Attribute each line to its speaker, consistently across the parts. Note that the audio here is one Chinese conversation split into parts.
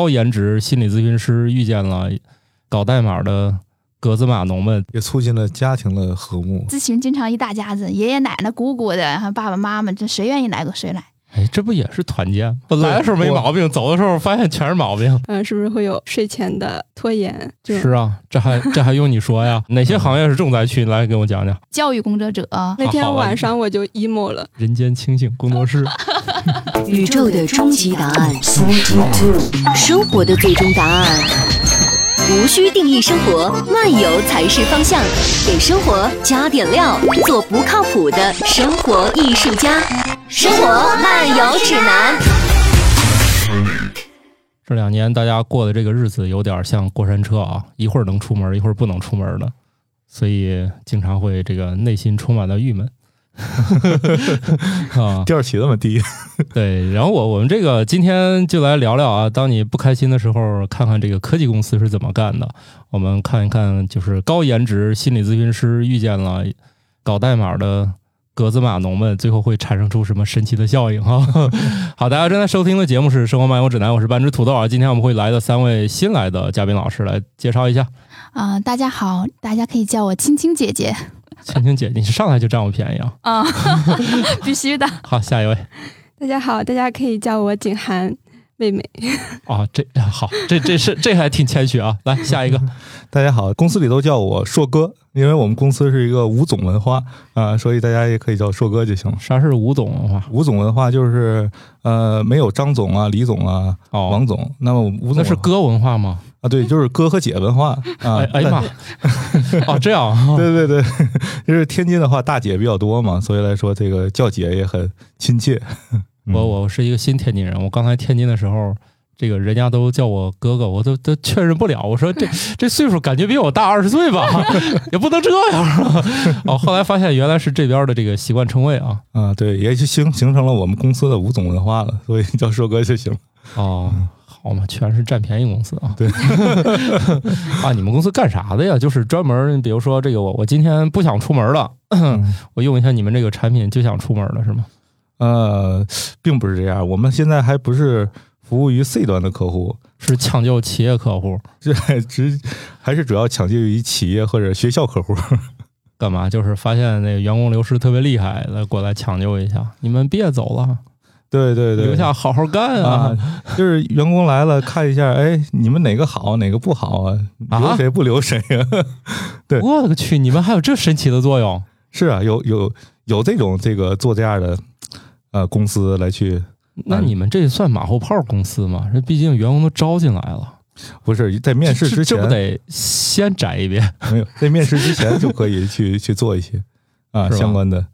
Speaker 1: 高颜值心理咨询师遇见了搞代码的格子码农们，
Speaker 2: 也促进了家庭的和睦。
Speaker 3: 咨询经常一大家子，爷爷奶奶、姑姑的，还有爸爸妈妈，这谁愿意来个谁来。
Speaker 1: 哎，这不也是团建？本来的时候没毛病，走的时候发现全是毛病。
Speaker 4: 嗯，是不是会有睡前的拖延？
Speaker 1: 是啊，这还这还用你说呀？哪些行业是重灾区？来给我讲讲。
Speaker 3: 教育工作者，
Speaker 4: 那天晚上我就 emo 了。
Speaker 1: 人间清醒工作室，
Speaker 5: 宇宙的终极答案，生活的最终答案。无需定义生活，漫游才是方向。给生活加点料，做不靠谱的生活艺术家。生活漫游指南。
Speaker 1: 这两年大家过的这个日子有点像过山车啊，一会儿能出门，一会儿不能出门的，所以经常会这个内心充满了郁闷。
Speaker 2: 啊，调起那么低，
Speaker 1: 对。然后我我们这个今天就来聊聊啊，当你不开心的时候，看看这个科技公司是怎么干的。我们看一看，就是高颜值心理咨询师遇见了搞代码的格子码农们，最后会产生出什么神奇的效应哈？好，大家正在收听的节目是《生活漫游指南》，我是半只土豆啊。今天我们会来的三位新来的嘉宾老师来介绍一下。
Speaker 3: 啊，大家好，大家可以叫我青青姐姐。
Speaker 1: 青青姐，你是上来就占我便宜啊？
Speaker 3: 啊 必须的。
Speaker 1: 好，下一位。
Speaker 4: 大家好，大家可以叫我景涵妹妹。
Speaker 1: 啊，这好，这这是这还挺谦虚啊。来，下一个。
Speaker 2: 大家好，公司里都叫我硕哥，因为我们公司是一个吴总文化啊，所以大家也可以叫硕哥就行了。
Speaker 1: 啥是吴总文化？
Speaker 2: 吴总文化就是呃，没有张总啊、李总啊、王总，那么吴总那
Speaker 1: 是哥文化吗？
Speaker 2: 啊，对，就是哥和姐文化啊！
Speaker 1: 哎呀妈！哦，这样，
Speaker 2: 对对对，就是天津的话，大姐比较多嘛，所以来说这个叫姐也很亲切。
Speaker 1: 我我是一个新天津人，我刚才天津的时候，这个人家都叫我哥哥，我都 都确认不了。我说这 这岁数感觉比我大二十岁吧，也不能这样啊！哦，后来发现原来是这边的这个习惯称谓啊
Speaker 2: 啊，对，也就形形成了我们公司的吴总文化了，所以叫硕哥就行了。
Speaker 1: 哦。好嘛，全是占便宜公司啊！
Speaker 2: 对
Speaker 1: 啊，你们公司干啥的呀？就是专门，比如说这个，我我今天不想出门了，我用一下你们这个产品就想出门了，是吗？
Speaker 2: 呃，并不是这样，我们现在还不是服务于 C 端的客户，
Speaker 1: 是抢救企业客户，
Speaker 2: 这只还是主要抢救于企业或者学校客户。
Speaker 1: 干嘛？就是发现那个员工流失特别厉害，来过来抢救一下，你们别走了。
Speaker 2: 对对对，
Speaker 1: 留下好好干啊！
Speaker 2: 就是员工来了看一下，哎，你们哪个好，哪个不好啊？留谁不留谁啊？对，
Speaker 1: 我个去，你们还有这神奇的作用？
Speaker 2: 是啊，有有有这种这个做这样的呃公司来去。
Speaker 1: 那你们这算马后炮公司吗？这毕竟员工都招进来了，
Speaker 2: 不是在面试之前，
Speaker 1: 这不得先摘一遍？
Speaker 2: 没有，在面试之前就可以去 去做一些啊相关的。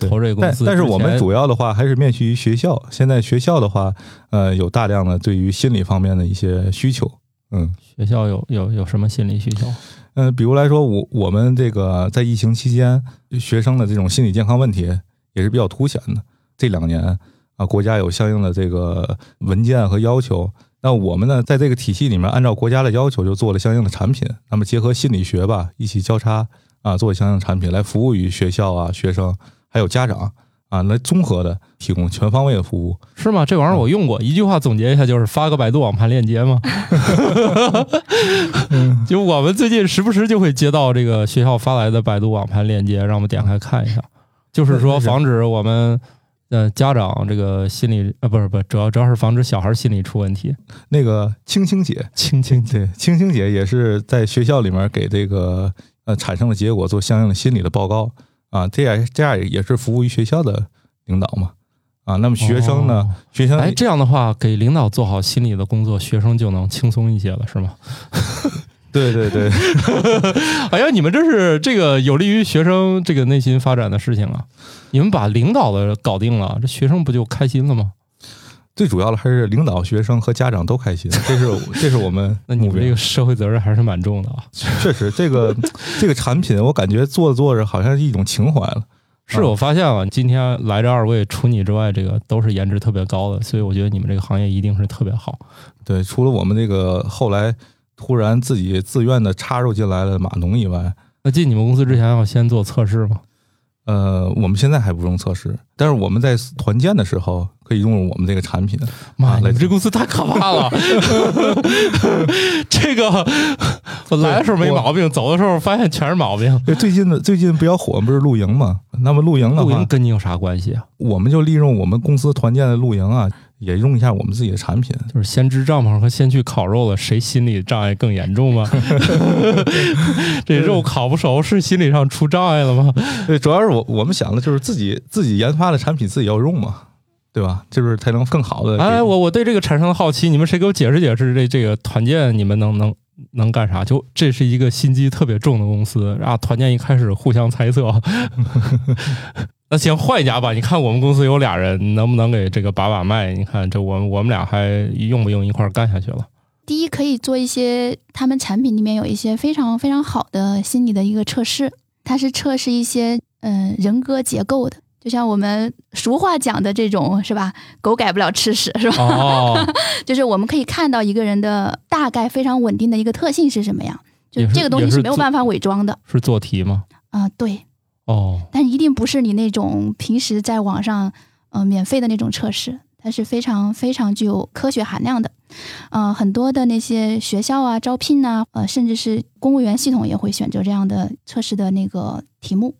Speaker 1: 投这个公司，
Speaker 2: 但是我们主要的话还是面向于学校。现在学校的话，呃，有大量的对于心理方面的一些需求。嗯，
Speaker 1: 学校有有有什么心理需求？
Speaker 2: 嗯，比如来说，我我们这个在疫情期间，学生的这种心理健康问题也是比较凸显的。这两年啊，国家有相应的这个文件和要求。那我们呢，在这个体系里面，按照国家的要求，就做了相应的产品。那么结合心理学吧，一起交叉啊，做相应产品来服务于学校啊，学生。还有家长啊，来综合的提供全方位的服务，
Speaker 1: 是吗？这玩意儿我用过，一句话总结一下就是发个百度网盘链接嘛。就我们最近时不时就会接到这个学校发来的百度网盘链接，让我们点开看一下。就是说防止我们呃家长这个心理啊，不是不是，主要主要是防止小孩心理出问题。
Speaker 2: 那个青青姐，
Speaker 1: 青青
Speaker 2: 姐青青姐也是在学校里面给这个呃产生的结果做相应的心理的报告。啊，这样这样也是服务于学校的领导嘛？啊，那么学生呢？学生
Speaker 1: 哎，这样的话，给领导做好心理的工作，学生就能轻松一些了，是吗？
Speaker 2: 对对对，
Speaker 1: 哎呀，你们这是这个有利于学生这个内心发展的事情啊！你们把领导的搞定了，这学生不就开心了吗？
Speaker 2: 最主要的还是领导、学生和家长都开心，这是 这是我们。
Speaker 1: 那你们这个社会责任还是蛮重的啊！
Speaker 2: 确实，这个 这个产品，我感觉做着做着好像是一种情怀了。
Speaker 1: 是我发现了，今天来这二位，除你之外，这个都是颜值特别高的，所以我觉得你们这个行业一定是特别好。
Speaker 2: 对，除了我们这个后来突然自己自愿的插入进来了码农以外，
Speaker 1: 那进你们公司之前要先做测试吗？
Speaker 2: 呃，我们现在还不用测试，但是我们在团建的时候，可以用我们这个产品。
Speaker 1: 妈，
Speaker 2: 啊来
Speaker 1: 你这公司太可怕了！这个我来的时候没毛病，走的时候发现全是毛病。
Speaker 2: 对，最近的最近比较火不是露营吗？那么露营的
Speaker 1: 露营，跟你有啥关系啊？
Speaker 2: 我们就利用我们公司团建的露营啊，也用一下我们自己的产品。
Speaker 1: 就是先支帐篷和先去烤肉了，谁心理障碍更严重吗？这肉烤不熟是心理上出障碍了吗？
Speaker 2: 对，主要是我我们想的就是自己自己研发的产品自己要用嘛，对吧？就是才能更好的。
Speaker 1: 哎，我我对这个产生了好奇，你们谁给我解释解释这这个团建你们能能能干啥？就这是一个心机特别重的公司啊！团建一开始互相猜测，那行换一家吧。你看我们公司有俩人，能不能给这个把把脉？你看这我们我们俩还用不用一块儿干下去了？
Speaker 3: 第一可以做一些他们产品里面有一些非常非常好的心理的一个测试，它是测试一些嗯、人格结构的，就像我们俗话讲的这种是吧？狗改不了吃屎是吧？
Speaker 1: 哦，
Speaker 3: 就是我们可以看到一个人的大概非常稳定的一个特性是什么样，就这个东西
Speaker 1: 是
Speaker 3: 没有办法伪装的
Speaker 1: 是做题吗？
Speaker 3: 啊、对，
Speaker 1: 哦，
Speaker 3: 但一定不是你那种平时在网上呃免费的那种测试，它是非常非常具有科学含量的。呃，很多的那些学校啊、招聘呐、呃，甚至是公务员系统也会选择这样的测试的那个题目。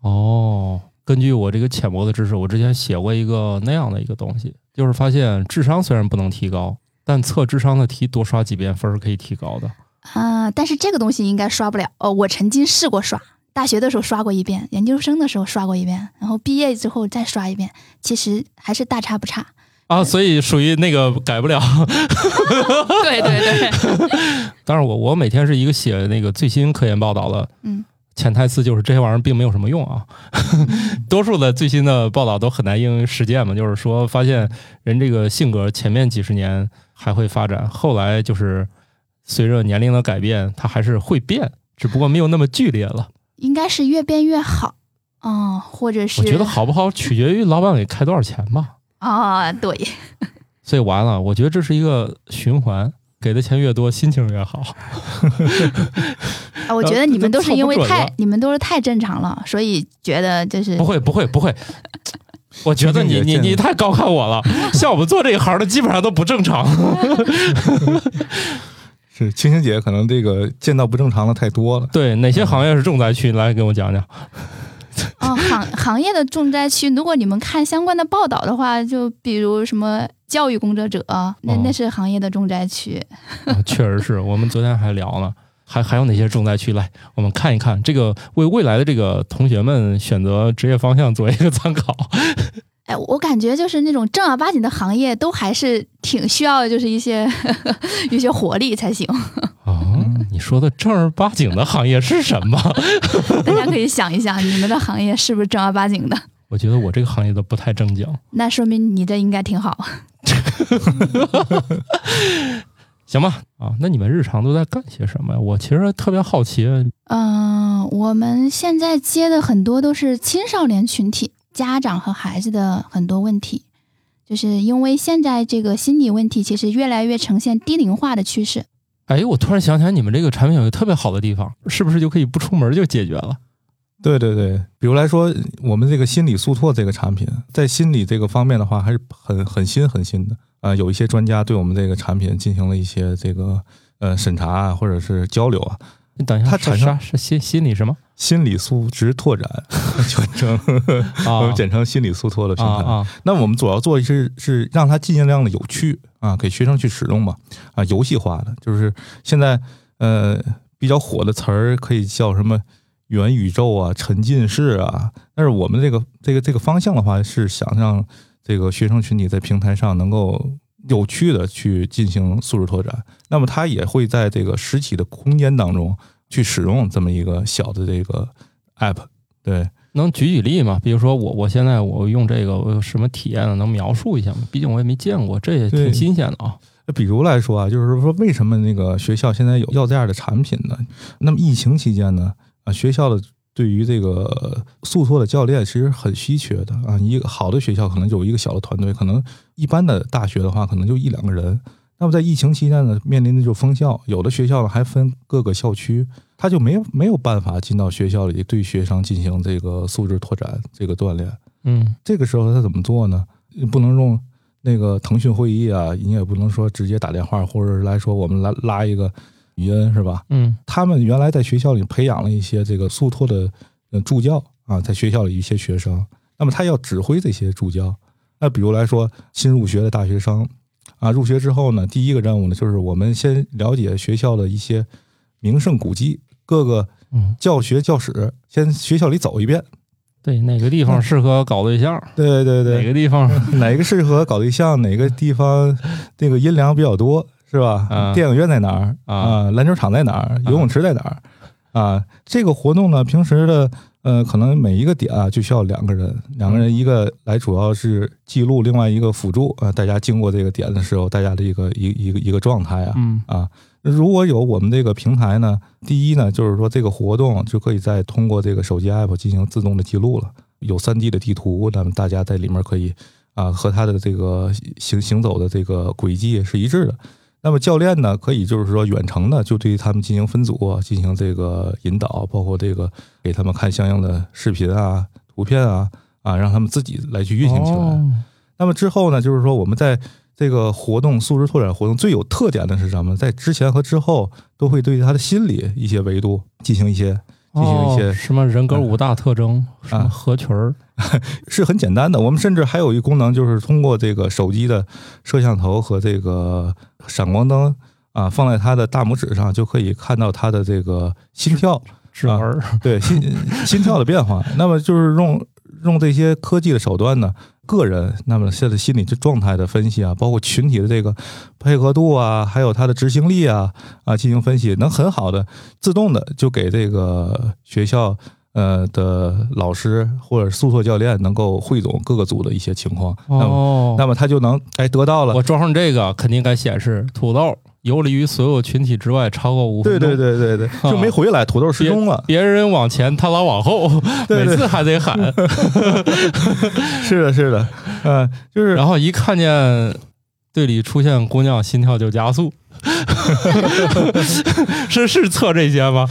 Speaker 1: 哦，根据我这个浅薄的知识，我之前写过一个那样的一个东西，就是发现智商虽然不能提高，但测智商的题多刷几遍分儿是可以提高的。
Speaker 3: 啊、但是这个东西应该刷不了。哦，我曾经试过刷，大学的时候刷过一遍，研究生的时候刷过一遍，然后毕业之后再刷一遍，其实还是大差不差。
Speaker 1: 啊，所以属于那个改不了。
Speaker 3: 对 对对，
Speaker 1: 当然我，我每天是一个写那个最新科研报道的，
Speaker 3: 嗯，
Speaker 1: 潜台词就是这些玩意儿并没有什么用啊。多数的最新的报道都很难应用实践嘛，就是说发现人这个性格前面几十年还会发展，后来就是随着年龄的改变，它还是会变，只不过没有那么剧烈了。
Speaker 3: 应该是越变越好。哦，或者是
Speaker 1: 我觉得好不好取决于老板给开多少钱吧。
Speaker 3: 啊、对，
Speaker 1: 所以完了，我觉得这是一个循环，给的钱越多，心情越好。
Speaker 3: 啊，我觉得你们都是因为太你们都是太正常了，所以觉得就是
Speaker 1: 不会，不会，不会。我觉得你你你太高看我了，像我们做这一行的基本上都不正常。
Speaker 2: 是青青姐可能这个见到不正常的太多了。
Speaker 1: 对，哪些行业是重灾区？来给我讲讲。
Speaker 3: 哦，行行业的重灾区，如果你们看相关的报道的话，就比如什么教育工作者，那
Speaker 1: 哦
Speaker 3: 那是行业的重灾区。
Speaker 1: 啊确实是我们昨天还聊呢，还还有哪些重灾区？来，我们看一看，这个为未来的这个同学们选择职业方向做一个参考。
Speaker 3: 哎，我感觉就是那种正儿八经的行业，都还是挺需要就是一些 一些活力才行。
Speaker 1: 啊，你说的正儿八经的行业是什么？
Speaker 3: 大家可以想一想，你们的行业是不是正儿八经的？
Speaker 1: 我觉得我这个行业都不太正经。
Speaker 3: 那说明你这应该挺好。
Speaker 1: 行吧，啊，那你们日常都在干些什么呀？我其实特别好奇。
Speaker 3: 嗯、我们现在接的很多都是青少年群体，家长和孩子的很多问题，就是因为现在这个心理问题其实越来越呈现低龄化的趋势。
Speaker 1: 哎，我突然想起来，你们这个产品有个特别好的地方，是不是就可以不出门就解决了？
Speaker 2: 对对对，比如来说，我们这个心理速拓这个产品，在心理这个方面的话，还是很很新很新的。啊、有一些专家对我们这个产品进行了一些这个呃审查啊，或者是交流啊。
Speaker 1: 你等一下，
Speaker 2: 它产生
Speaker 1: 是啥？是心心理什么？
Speaker 2: 心理素质拓展，全称我
Speaker 1: 啊
Speaker 2: 们简称心理素拓的平台。
Speaker 1: 啊啊！
Speaker 2: 那我们主要做的是是让它尽量的有趣啊，给学生去使用嘛啊，游戏化的，就是现在呃比较火的词儿可以叫什么元宇宙啊、沉浸式啊。但是我们这个这个这个方向的话，是想让这个学生群体在平台上能够有趣的去进行素质拓展。那么它也会在这个实体的空间当中去使用这么一个小的这个 app，对。
Speaker 1: 能举举例吗？比如说我我现在我用这个我有什么体验呢？能描述一下吗？毕竟我也没见过，这也挺新鲜的啊。
Speaker 2: 那比如来说啊，就是说为什么那个学校现在有要这样的产品呢？那么疫情期间呢，啊，学校的对于这个速拓的教练其实很稀缺的啊。一个好的学校可能就有一个小的团队，可能一般的大学的话可能就一两个人。那么在疫情期间呢，面临的就封校，有的学校呢还分各个校区，他就没有没有办法进到学校里对学生进行这个素质拓展这个锻炼。
Speaker 1: 嗯
Speaker 2: 这个时候他怎么做呢？不能用那个腾讯会议啊，你也不能说直接打电话，或者来说我们来拉一个语音是吧？
Speaker 1: 嗯
Speaker 2: 他们原来在学校里培养了一些这个速拓的呃助教啊，在学校里一些学生，那么他要指挥这些助教。那比如来说，新入学的大学生啊，入学之后呢，第一个任务呢，就是我们先了解学校的一些名胜古迹，各个
Speaker 1: 嗯，
Speaker 2: 教学教室，先学校里走一遍。
Speaker 1: 对，哪个地方适合搞对象？
Speaker 2: 对对对，
Speaker 1: 哪个地方？
Speaker 2: 哪个适合搞对象，哪个地方那个阴凉比较多，是吧？
Speaker 1: 啊
Speaker 2: 电影院在哪儿
Speaker 1: 啊
Speaker 2: 篮球场在哪儿？游泳池在哪儿？啊，这个活动呢，平时的呃，可能每一个点啊，就需要两个人，两个人一个来主要是记录，另外一个辅助啊，大家经过这个点的时候，大家的一个一一个一个状态啊，
Speaker 1: 嗯
Speaker 2: 啊，如果有我们这个平台呢，第一呢，就是说这个活动就可以再通过这个手机 app 进行自动的记录了。有 3D 的地图，那么大家在里面可以啊和它的这个行行走的这个轨迹是一致的。那么教练呢，可以就是说远程的就对他们进行分组，进行这个引导，包括这个给他们看相应的视频啊、图片啊啊，让他们自己来去运行起来。
Speaker 1: 哦
Speaker 2: 那么之后呢，就是说我们在这个活动素质拓展活动最有特点的是什么？在之前和之后都会对他的心理一些维度进行一些进行一些
Speaker 1: 哦什么人格五大特征，什么
Speaker 2: 啊
Speaker 1: 合群儿，
Speaker 2: 是很简单的。我们甚至还有一个功能，就是通过这个手机的摄像头和这个闪光灯啊，放在他的大拇指上，就可以看到他的这个心跳，
Speaker 1: 指纹儿。
Speaker 2: 对心心跳的变化。那么就是用用这些科技的手段呢，个人那么现在心理状态的分析啊，包括群体的这个配合度啊，还有他的执行力啊啊进行分析，能很好的自动的就给这个学校。呃的老师或者宿舍教练能够汇总各个组的一些情况，那么
Speaker 1: 哦，
Speaker 2: 那么他就能哎得到了。
Speaker 1: 我装上这个肯定该显示土豆游离于所有群体之外超过五分
Speaker 2: 对
Speaker 1: 钟。
Speaker 2: 对对对对，就没回来，土豆失踪了。
Speaker 1: 别人往前，他老往后，
Speaker 2: 对对
Speaker 1: 每次还得喊。
Speaker 2: 是的，是的，嗯，就是
Speaker 1: 然后一看见队里出现姑娘，心跳就加速。是是测这些吗？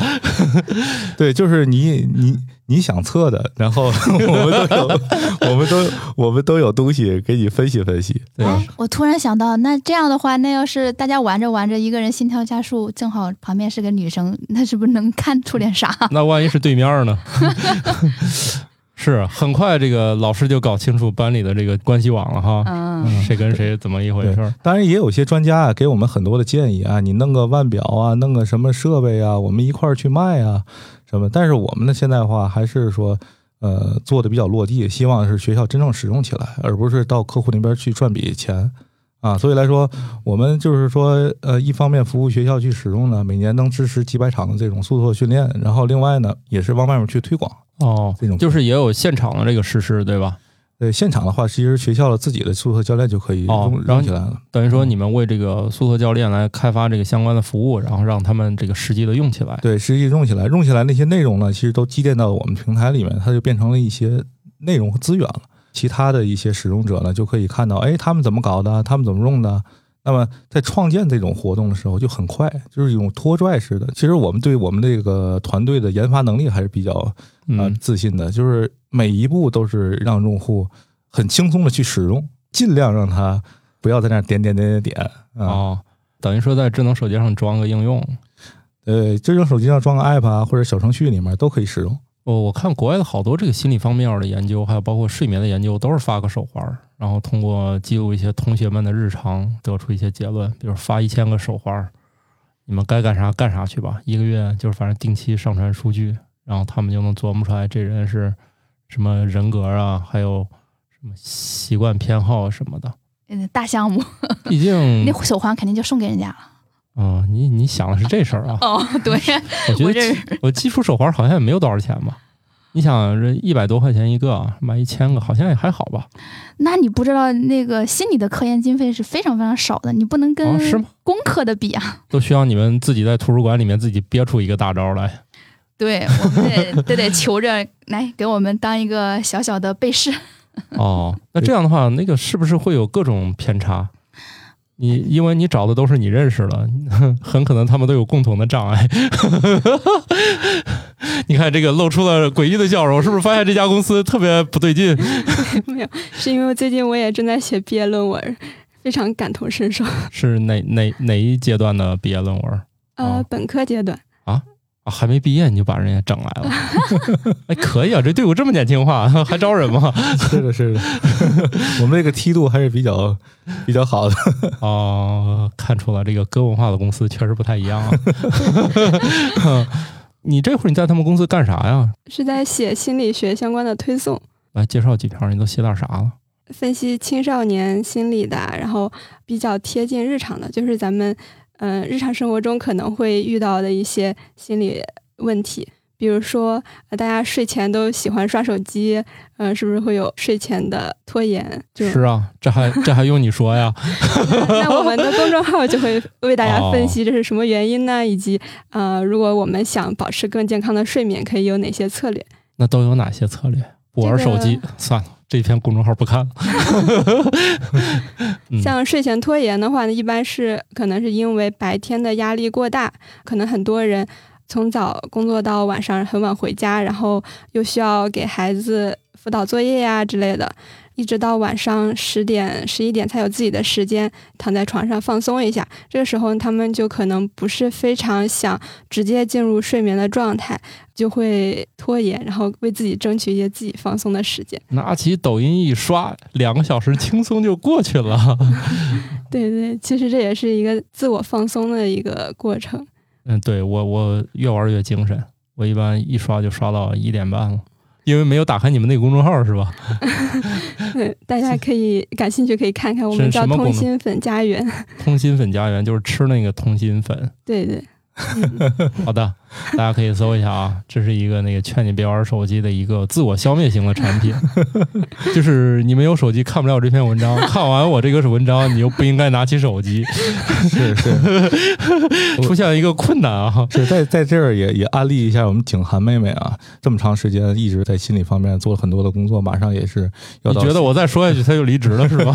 Speaker 2: 对，就是你你你想测的，然后我们都有，我们都我们都有东西给你分析分析。
Speaker 1: 对
Speaker 3: 哎，我突然想到，那这样的话，那要是大家玩着玩着，一个人心跳加速，正好旁边是个女生，那是不是能看出点啥？
Speaker 1: 那万一是对面呢？是很快，这个老师就搞清楚班里的这个关系网了哈，
Speaker 3: 嗯，
Speaker 1: 谁跟谁怎么一回事？
Speaker 2: 当然也有些专家啊，给我们很多的建议啊，你弄个腕表啊，弄个什么设备啊，我们一块儿去卖啊，什么。但是我们的，现在的话还是说，呃，做的比较落地，希望是学校真正使用起来，而不是到客户那边去赚笔钱啊。所以来说，我们就是说，呃，一方面服务学校去使用呢，每年能支持几百场的这种速拓训练，然后另外呢，也是往外面去推广。
Speaker 1: 哦
Speaker 2: 这种，
Speaker 1: 就是也有现场的这个实施，对吧？
Speaker 2: 对，现场的话，其实学校的自己的宿舍教练就可以用
Speaker 1: 哦然后
Speaker 2: 用起来了。
Speaker 1: 等于说你们为这个宿舍教练来开发这个相关的服务，然后让他们这个实际的用起来。
Speaker 2: 对，实际用起来，用起来那些内容呢，其实都积淀到我们平台里面，它就变成了一些内容和资源了。其他的一些使用者呢，就可以看到，哎，他们怎么搞的，他们怎么用的。那么在创建这种活动的时候就很快，就是一种拖拽式的。其实我们对我们这个团队的研发能力还是比较啊、
Speaker 1: 嗯，
Speaker 2: 自信的，就是每一步都是让用户很轻松的去使用，尽量让他不要在那点点点点点啊。
Speaker 1: 哦，等于说在智能手机上装个应用。
Speaker 2: 呃，智能手机上装个 app 啊，或者小程序里面都可以使用。
Speaker 1: 我我看国外的好多这个心理方面的研究，还有包括睡眠的研究，都是发个手环儿，然后通过记录一些同学们的日常，得出一些结论。比如发一千个手环儿，你们该干啥干啥去吧，一个月就是反正定期上传数据，然后他们就能琢磨出来这人是什么人格啊，还有什么习惯偏好什么的。
Speaker 3: 嗯大项目，
Speaker 1: 毕竟
Speaker 3: 那，手环肯定就送给人家了。
Speaker 1: 嗯、你你想的是这事儿啊？
Speaker 3: 哦，对，
Speaker 1: 我觉得
Speaker 3: 我
Speaker 1: 我基础手环好像也没有多少钱吧。你想这一百多块钱一个，买一千个好像也还好吧？
Speaker 3: 那你不知道那个心理的科研经费是非常非常少的，你不能跟？工科的比啊。
Speaker 1: 都需要你们自己在图书馆里面自己憋出一个大招来。
Speaker 3: 对，我们得得得求着来给我们当一个小小的背试。
Speaker 1: 哦，那这样的话，那个是不是会有各种偏差？你因为你找的都是你认识的，很可能他们都有共同的障碍。你看这个露出了诡异的笑容，是不是发现这家公司特别不对劲？
Speaker 4: 没有，是因为最近我也正在写毕业论文，非常感同身受。
Speaker 1: 是哪哪哪一阶段的毕业论文？
Speaker 4: 呃
Speaker 1: 哦，
Speaker 4: 本科阶段，
Speaker 1: 啊，还没毕业你就把人家整来了？哎，可以啊，这队伍这么年轻化，还招人吗？
Speaker 2: 是的，是的，我们这个梯度还是比较比较好的。
Speaker 1: 哦，看出了这个歌文化的公司确实不太一样啊。你这会儿你在他们公司干啥呀？
Speaker 4: 是在写心理学相关的推送，
Speaker 1: 来介绍几条，你都写点啥了？
Speaker 4: 分析青少年心理的，然后比较贴近日常的，就是咱们嗯、呃日常生活中可能会遇到的一些心理问题。比如说，呃，大家睡前都喜欢刷手机，呃，是不是会有睡前的拖延？这种
Speaker 1: 是啊，这还这还用你说呀？
Speaker 4: 那我们的公众号就会为大家分析这是什么原因呢？以及呃，如果我们想保持更健康的睡眠，可以有哪些策略？
Speaker 1: 那都有哪些策略？不玩手机，算了，这篇公众号不看了。嗯
Speaker 4: 像睡前拖延的话呢，一般是可能是因为白天的压力过大，可能很多人从早工作到晚上很晚回家，然后又需要给孩子辅导作业呀之类的，一直到晚上十点、十一点才有自己的时间躺在床上放松一下。这个时候，他们就可能不是非常想直接进入睡眠的状态，就会拖延，然后为自己争取一些自己放松的时间。
Speaker 1: 拿起抖音一刷，两个小时轻松就过去了。
Speaker 4: 对对，其实这也是一个自我放松的一个过程。
Speaker 1: 嗯，对我我越玩越精神，我一般一刷就刷到一点半了，因为没有打开你们那个公众号是吧？
Speaker 4: 对，大家可以感兴趣可以看看，我们叫 通心粉家园。
Speaker 1: 通心粉家园就是吃那个通心粉。
Speaker 4: 对对，
Speaker 1: 好的，大家可以搜一下啊，这是一个那个劝你别玩手机的一个自我消灭型的产品，就是你没有手机看不了这篇文章，看完我这个文章，你又不应该拿起手机，
Speaker 2: 是是
Speaker 1: 出现了一个困难啊。
Speaker 2: 是，在在这儿也也安利一下我们景涵妹妹啊，这么长时间一直在心理方面做了很多的工作，马上也是要到
Speaker 1: 你觉得我再说下去她就离职了是吧？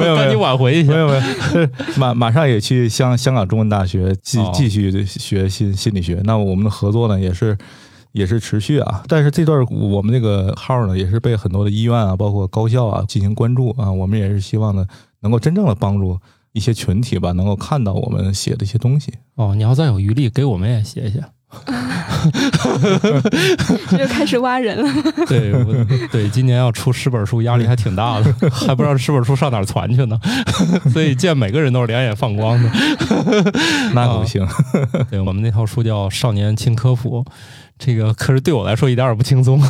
Speaker 2: 没有
Speaker 1: 赶紧挽回一下
Speaker 2: 没。有没有，马马上也去香香港中文大学继
Speaker 1: 哦
Speaker 2: 继续学心心理学。那我们的合作呢，也是也是持续啊。但是这段我们这个号呢，也是被很多的医院啊，包括高校啊进行关注啊。我们也是希望呢，能够真正的帮助一些群体吧，能够看到我们写的一些东西。
Speaker 1: 哦，你要再有余力，给我们也写写。
Speaker 4: 又开始挖人了。
Speaker 1: 对，我对，今年要出十本书，压力还挺大的，还不知道十本书上哪儿传去呢。所以见每个人都是两眼放光的。
Speaker 2: 那可不行，
Speaker 1: 对我们那套书叫《少年轻科普》，这个可是对我来说一点也不轻松。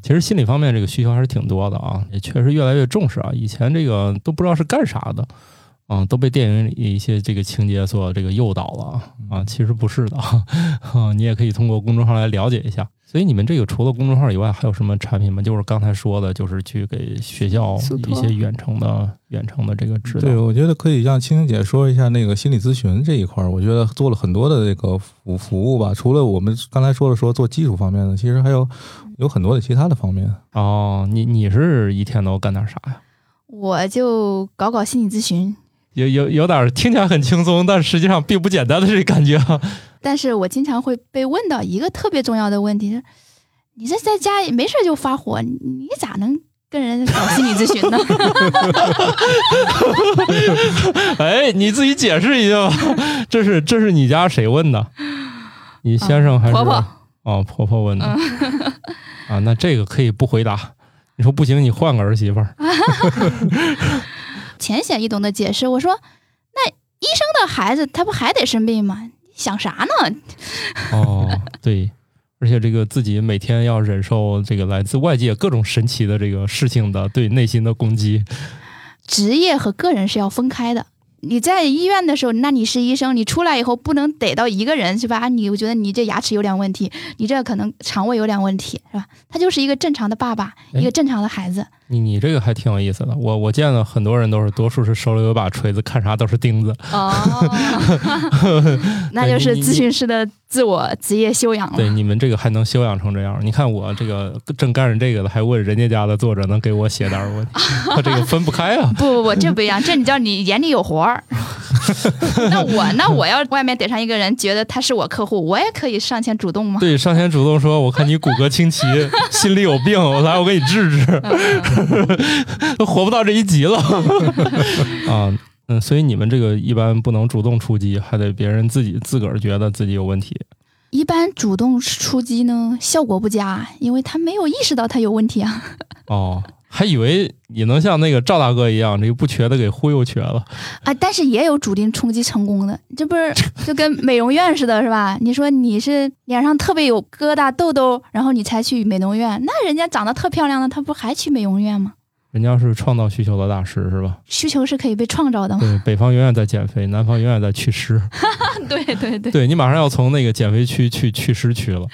Speaker 1: 其实心理方面这个需求还是挺多的啊，也确实越来越重视啊。以前这个都不知道是干啥的，啊，都被电影里一些这个情节所这个诱导了啊。其实不是的啊，你也可以通过公众号来了解一下。所以你们这个除了公众号以外，还有什么产品吗？就是刚才说的，就是去给学校一些远程的远程的这个指导。
Speaker 2: 对，我觉得可以让青青姐说一下那个心理咨询这一块儿。我觉得做了很多的这个服服务吧，除了我们刚才说的说做技术方面的，其实还有有很多的其他的方面。
Speaker 1: 哦，你你是一天都干点啥呀？
Speaker 3: 我就搞搞心理咨询，
Speaker 1: 有有有点儿听起来很轻松，但实际上并不简单的这感觉啊。
Speaker 3: 但是我经常会被问到一个特别重要的问题：是你这在家没事就发火，你你咋能跟人搞心理咨询呢？
Speaker 1: 哎，你自己解释一下吧。这是这是你家谁问的？你先生还是、
Speaker 3: 婆婆
Speaker 1: 哦，婆婆问的、啊？那这个可以不回答。你说不行，你换个儿媳妇儿。
Speaker 3: 浅显易懂的解释，我说那医生的孩子他不还得生病吗？想啥呢？
Speaker 1: 哦，对，而且这个自己每天要忍受这个来自外界各种神奇的这个事情的对内心的攻击。
Speaker 3: 职业和个人是要分开的。你在医院的时候，那你是医生，你出来以后不能逮到一个人是吧？啊你我觉得你这牙齿有点问题，你这可能肠胃有点问题是吧？他就是一个正常的爸爸，
Speaker 1: 哎
Speaker 3: 一个正常的孩子。
Speaker 1: 你你这个还挺有意思的，我我见了很多人都是，多数是手里有把锤子，看啥都是钉子。
Speaker 3: 哦，那就是咨询师的自我职业修养了对，
Speaker 1: 你们这个还能修养成这样？你看我这个正干着这个的，还问人家家的作者能给我写点儿问题，他这个分不开啊。
Speaker 3: 不不不，这不一样，这你叫你眼里有活儿。那我那我要外面逮上一个人，觉得他是我客户，我也可以上前主动吗？
Speaker 1: 对，上前主动说：“我看你骨骼清奇，心里有病，我来，我给你治治。都 活不到这一集了 啊。”嗯，所以你们这个一般不能主动出击，还得别人自己自个儿觉得自己有问题。
Speaker 3: 一般主动出击呢，效果不佳，因为他没有意识到他有问题啊。
Speaker 1: 哦，还以为你能像那个赵大哥一样，这个不瘸的给忽悠瘸了。
Speaker 3: 啊，但是也有主动冲击成功的，这不是 就跟美容院似的，是吧？你说你是脸上特别有疙瘩痘痘，然后你才去美容院，那人家长得特漂亮的，他不还去美容院吗？
Speaker 1: 人家是创造需求的大师，是吧？
Speaker 3: 需求是可以被创造的吗？
Speaker 1: 对，北方永远在减肥，南方永远在祛湿。
Speaker 3: 对 对对，
Speaker 1: 对你马上要从那个减肥区去祛湿区了。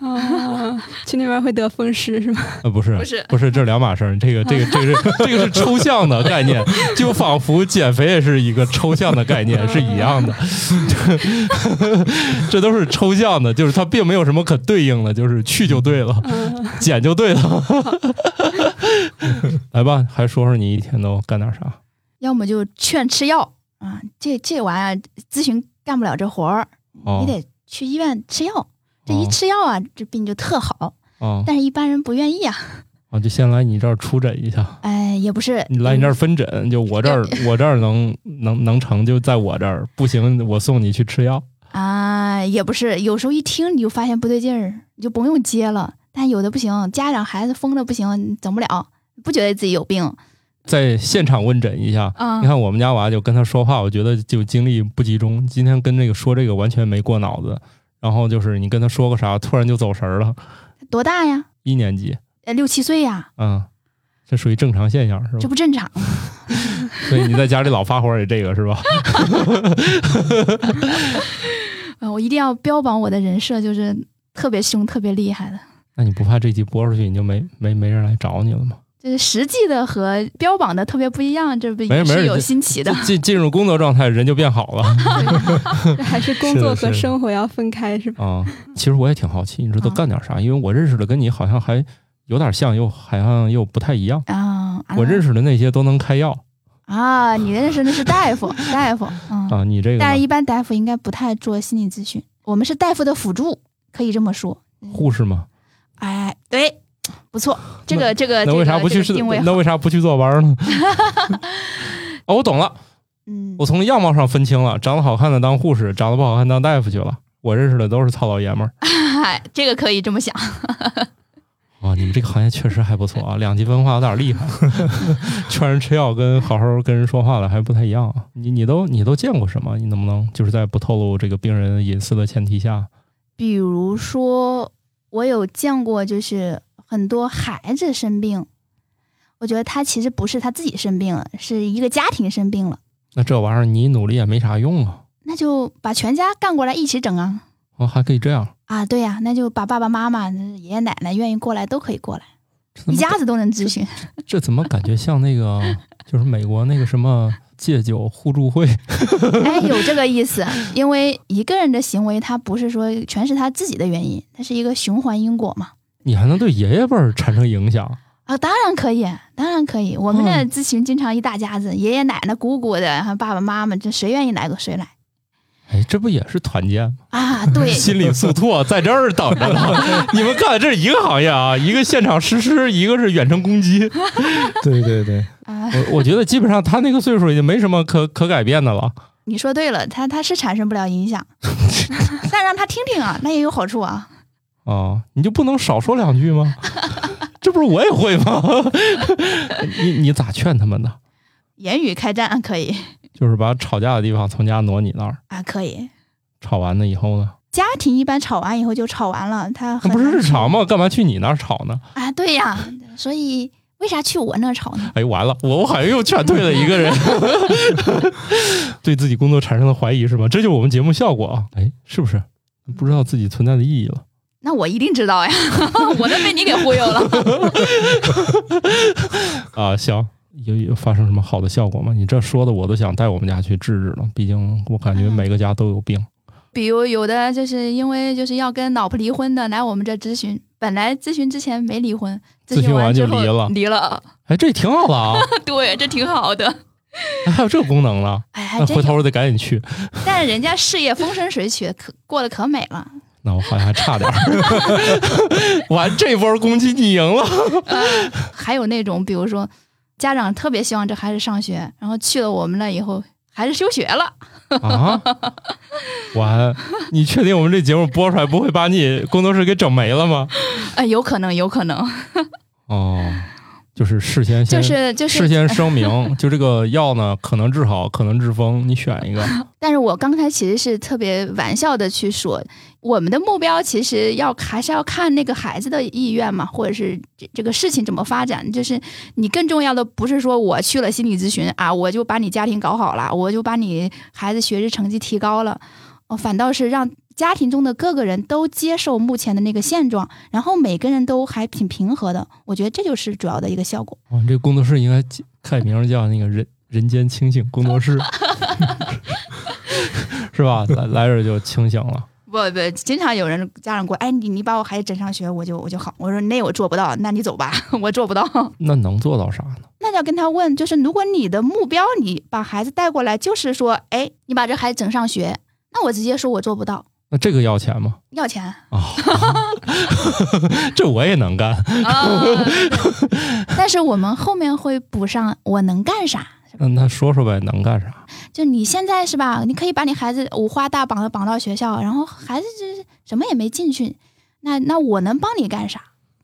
Speaker 4: 啊，去那边会得风湿是吗？
Speaker 1: 呃，不是，
Speaker 3: 不是
Speaker 1: 不是，这是两码事儿。这个，这个，这个是 这个是抽象的概念，就仿佛减肥也是一个抽象的概念，是一样的。这都是抽象的，就是它并没有什么可对应的，就是去就对了，减就对了。来吧，还说说你一天都干点啥？
Speaker 3: 要么就劝吃药啊，这这玩意儿咨询干不了这活儿，
Speaker 1: 哦
Speaker 3: 你得去医院吃药。这一
Speaker 1: 哦
Speaker 3: 吃药啊，这病就特好，
Speaker 1: 哦
Speaker 3: 但是一般人不愿意啊。
Speaker 1: 啊，就先来你这儿出诊一下，
Speaker 3: 哎，也不是，
Speaker 1: 你来你这儿分诊，就我这儿 我这儿能能能成就在我这儿，不行我送你去吃药。
Speaker 3: 啊，也不是，有时候一听你就发现不对劲儿，你就不用接了。但有的不行，家长孩子疯的不行，整不了，不觉得自己有病
Speaker 1: 在现场问诊一下，
Speaker 3: 啊
Speaker 1: 你。看我们家娃就跟他说话，我觉得就精力不集中。今天跟这个说这个完全没过脑子，然后就是你跟他说个啥，突然就走神儿了。
Speaker 3: 多大呀？
Speaker 1: 一年级，
Speaker 3: 呃，六七岁呀，
Speaker 1: 嗯，这属于正常现象是吧？
Speaker 3: 这不正常。
Speaker 1: 所以你在家里老发火也这个是吧？
Speaker 3: 呃，我一定要标榜我的人设，就是特别凶、特别厉害的。
Speaker 1: 那你不怕这集播出去你就没没没人来找你了吗？
Speaker 3: 就是实际的和标榜的特别不一样，这不
Speaker 1: 没事没事
Speaker 3: 是有新奇的。
Speaker 1: 进进入工作状态，人就变好了
Speaker 4: 这 还是工作和生活要分开是吧？
Speaker 1: 啊。其实我也挺好奇，你说都
Speaker 3: 啊
Speaker 1: 干点啥？因为我认识的跟你好像还有点像，又好像又不太一样。
Speaker 3: 啊，
Speaker 1: 我认识的那些都能开药
Speaker 3: 啊，你认识的是大夫，大夫，嗯，
Speaker 1: 啊，你这个
Speaker 3: 但是一般大夫应该不太做心理咨询，我们是大夫的辅助，可以这么说。
Speaker 1: 护士吗？
Speaker 3: 哎，对，不错，这个这个
Speaker 1: 那为啥不去
Speaker 3: 这个定位
Speaker 1: 那为啥不去坐班呢？哦，我懂了，
Speaker 3: 嗯
Speaker 1: 我从样貌上分清了，长得好看的当护士，长得不好看当大夫去了。我认识的都是糙老爷们儿
Speaker 3: 哎，这个可以这么想。
Speaker 1: 哦！你们这个行业确实还不错啊，两极分化有点厉害，劝人吃药跟好好跟人说话的还不太一样啊。你你都你都见过什么？你能不能就是在不透露这个病人隐私的前提下，
Speaker 3: 比如说，我有见过，就是很多孩子生病，我觉得他其实不是他自己生病了，是一个家庭生病了，
Speaker 1: 那这玩意儿你努力也没啥用啊！
Speaker 3: 那就把全家干过来一起整啊！
Speaker 1: 哦，还可以这样，
Speaker 3: 啊，对呀、那就把爸爸妈妈、爷爷奶奶愿意过来都可以过来，一家子都能咨询。
Speaker 1: 这怎么感觉像那个就是美国那个什么戒酒互助会？
Speaker 3: 哎，有这个意思，因为一个人的行为，他不是说全是他自己的原因，它是一个循环因果嘛。
Speaker 1: 你还能对爷爷辈儿产生影响？
Speaker 3: 啊，当然可以，当然可以。我们
Speaker 1: 嗯
Speaker 3: 这咨询经常一大家子，爷爷奶奶、姑姑的，然后爸爸妈妈，这谁愿意来就谁来
Speaker 1: 哎，这不也是团建吗？
Speaker 3: 啊。对，
Speaker 1: 心理速拓 在这儿等着呢。你们看，这是一个行业啊，一个现场实施，一个是远程攻击。
Speaker 2: 对对对，
Speaker 3: 啊，
Speaker 1: 我我觉得基本上他那个岁数已经没什么可可改变的了。
Speaker 3: 你说对了，他他是产生不了影响，但让他听听啊，那也有好处啊。
Speaker 1: 啊，你就不能少说两句吗？这不是我也会吗？你你咋劝他们的？
Speaker 3: 言语开战可以
Speaker 1: 就是把吵架的地方从家挪你那儿，
Speaker 3: 啊，可以。
Speaker 1: 吵完了以后呢？
Speaker 3: 家庭一般吵完以后就吵完了，他很
Speaker 1: 那不是日常吗？干嘛去你那儿吵呢？
Speaker 3: 啊？对呀，所以为啥去我那儿吵呢？
Speaker 1: 哎，完了，我我好像又劝退了一个人，对自己工作产生了怀疑是吧？这就是我们节目效果啊！哎，是不是？不知道自己存在的意义了。
Speaker 3: 那我一定知道呀，我都被你给忽悠了。
Speaker 1: 啊，行，有有发生什么好的效果吗？你这说的我都想带我们家去治治了，毕竟我感觉每个家都有病。
Speaker 3: 比如有的就是因为就是要跟老婆离婚的来我们这咨询，本来咨询之前没离婚，咨
Speaker 1: 咨询完就离了
Speaker 3: 离了。
Speaker 1: 哎，这挺好的啊！
Speaker 3: 对，这挺好的。
Speaker 1: 还有这个功能呢？那回头我得赶紧去。
Speaker 3: 但是人家事业风生水起，可过得可美了。
Speaker 1: 那我好像还差点儿，完这波攻击你赢了。
Speaker 3: 还有那种，比如说家长特别希望这孩子上学，然后去了我们那以后，孩子休学了。
Speaker 1: 啊！完，你确定我们这节目播出来不会把你工作室给整没了吗？
Speaker 3: 哎，有可能，有可能。
Speaker 1: 哦，就是事先先
Speaker 3: 就是就是
Speaker 1: 事先 声明，就这个药呢，可能治好，可能治疯，你选一个。
Speaker 3: 但是我刚才其实是特别玩笑的去说，我们的目标其实要还是要看那个孩子的意愿嘛，或者是这这个事情怎么发展。就是你更重要的不是说我去了心理咨询啊，我就把你家庭搞好了，我就把你孩子学习成绩提高了，哦，反倒是让家庭中的各个人都接受目前的那个现状，然后每个人都还挺平和的。我觉得这就是主要的一个效果。
Speaker 1: 哦，这工作室应该改名叫那个人人间清醒工作室 是吧？来来这就清醒了。
Speaker 3: 不不，经常有人家长过，哎，你你把我孩子整上学，我就我就好。我说那我做不到，那你走吧，我做不到。
Speaker 1: 那能做到啥呢？
Speaker 3: 那就要跟他问，就是如果你的目标，你把孩子带过来，就是说，哎，你把这孩子整上学，那我直接说我做不到，
Speaker 1: 那这个要钱吗？
Speaker 3: 要钱
Speaker 1: 啊、这我也能干。
Speaker 3: 啊。但是我们后面会补上我能干啥。
Speaker 1: 那那说说呗，能干啥？
Speaker 3: 就你现在是吧？你可以把你孩子五花大绑的绑到学校，然后孩子就是什么也没进去，那那我能帮你干啥？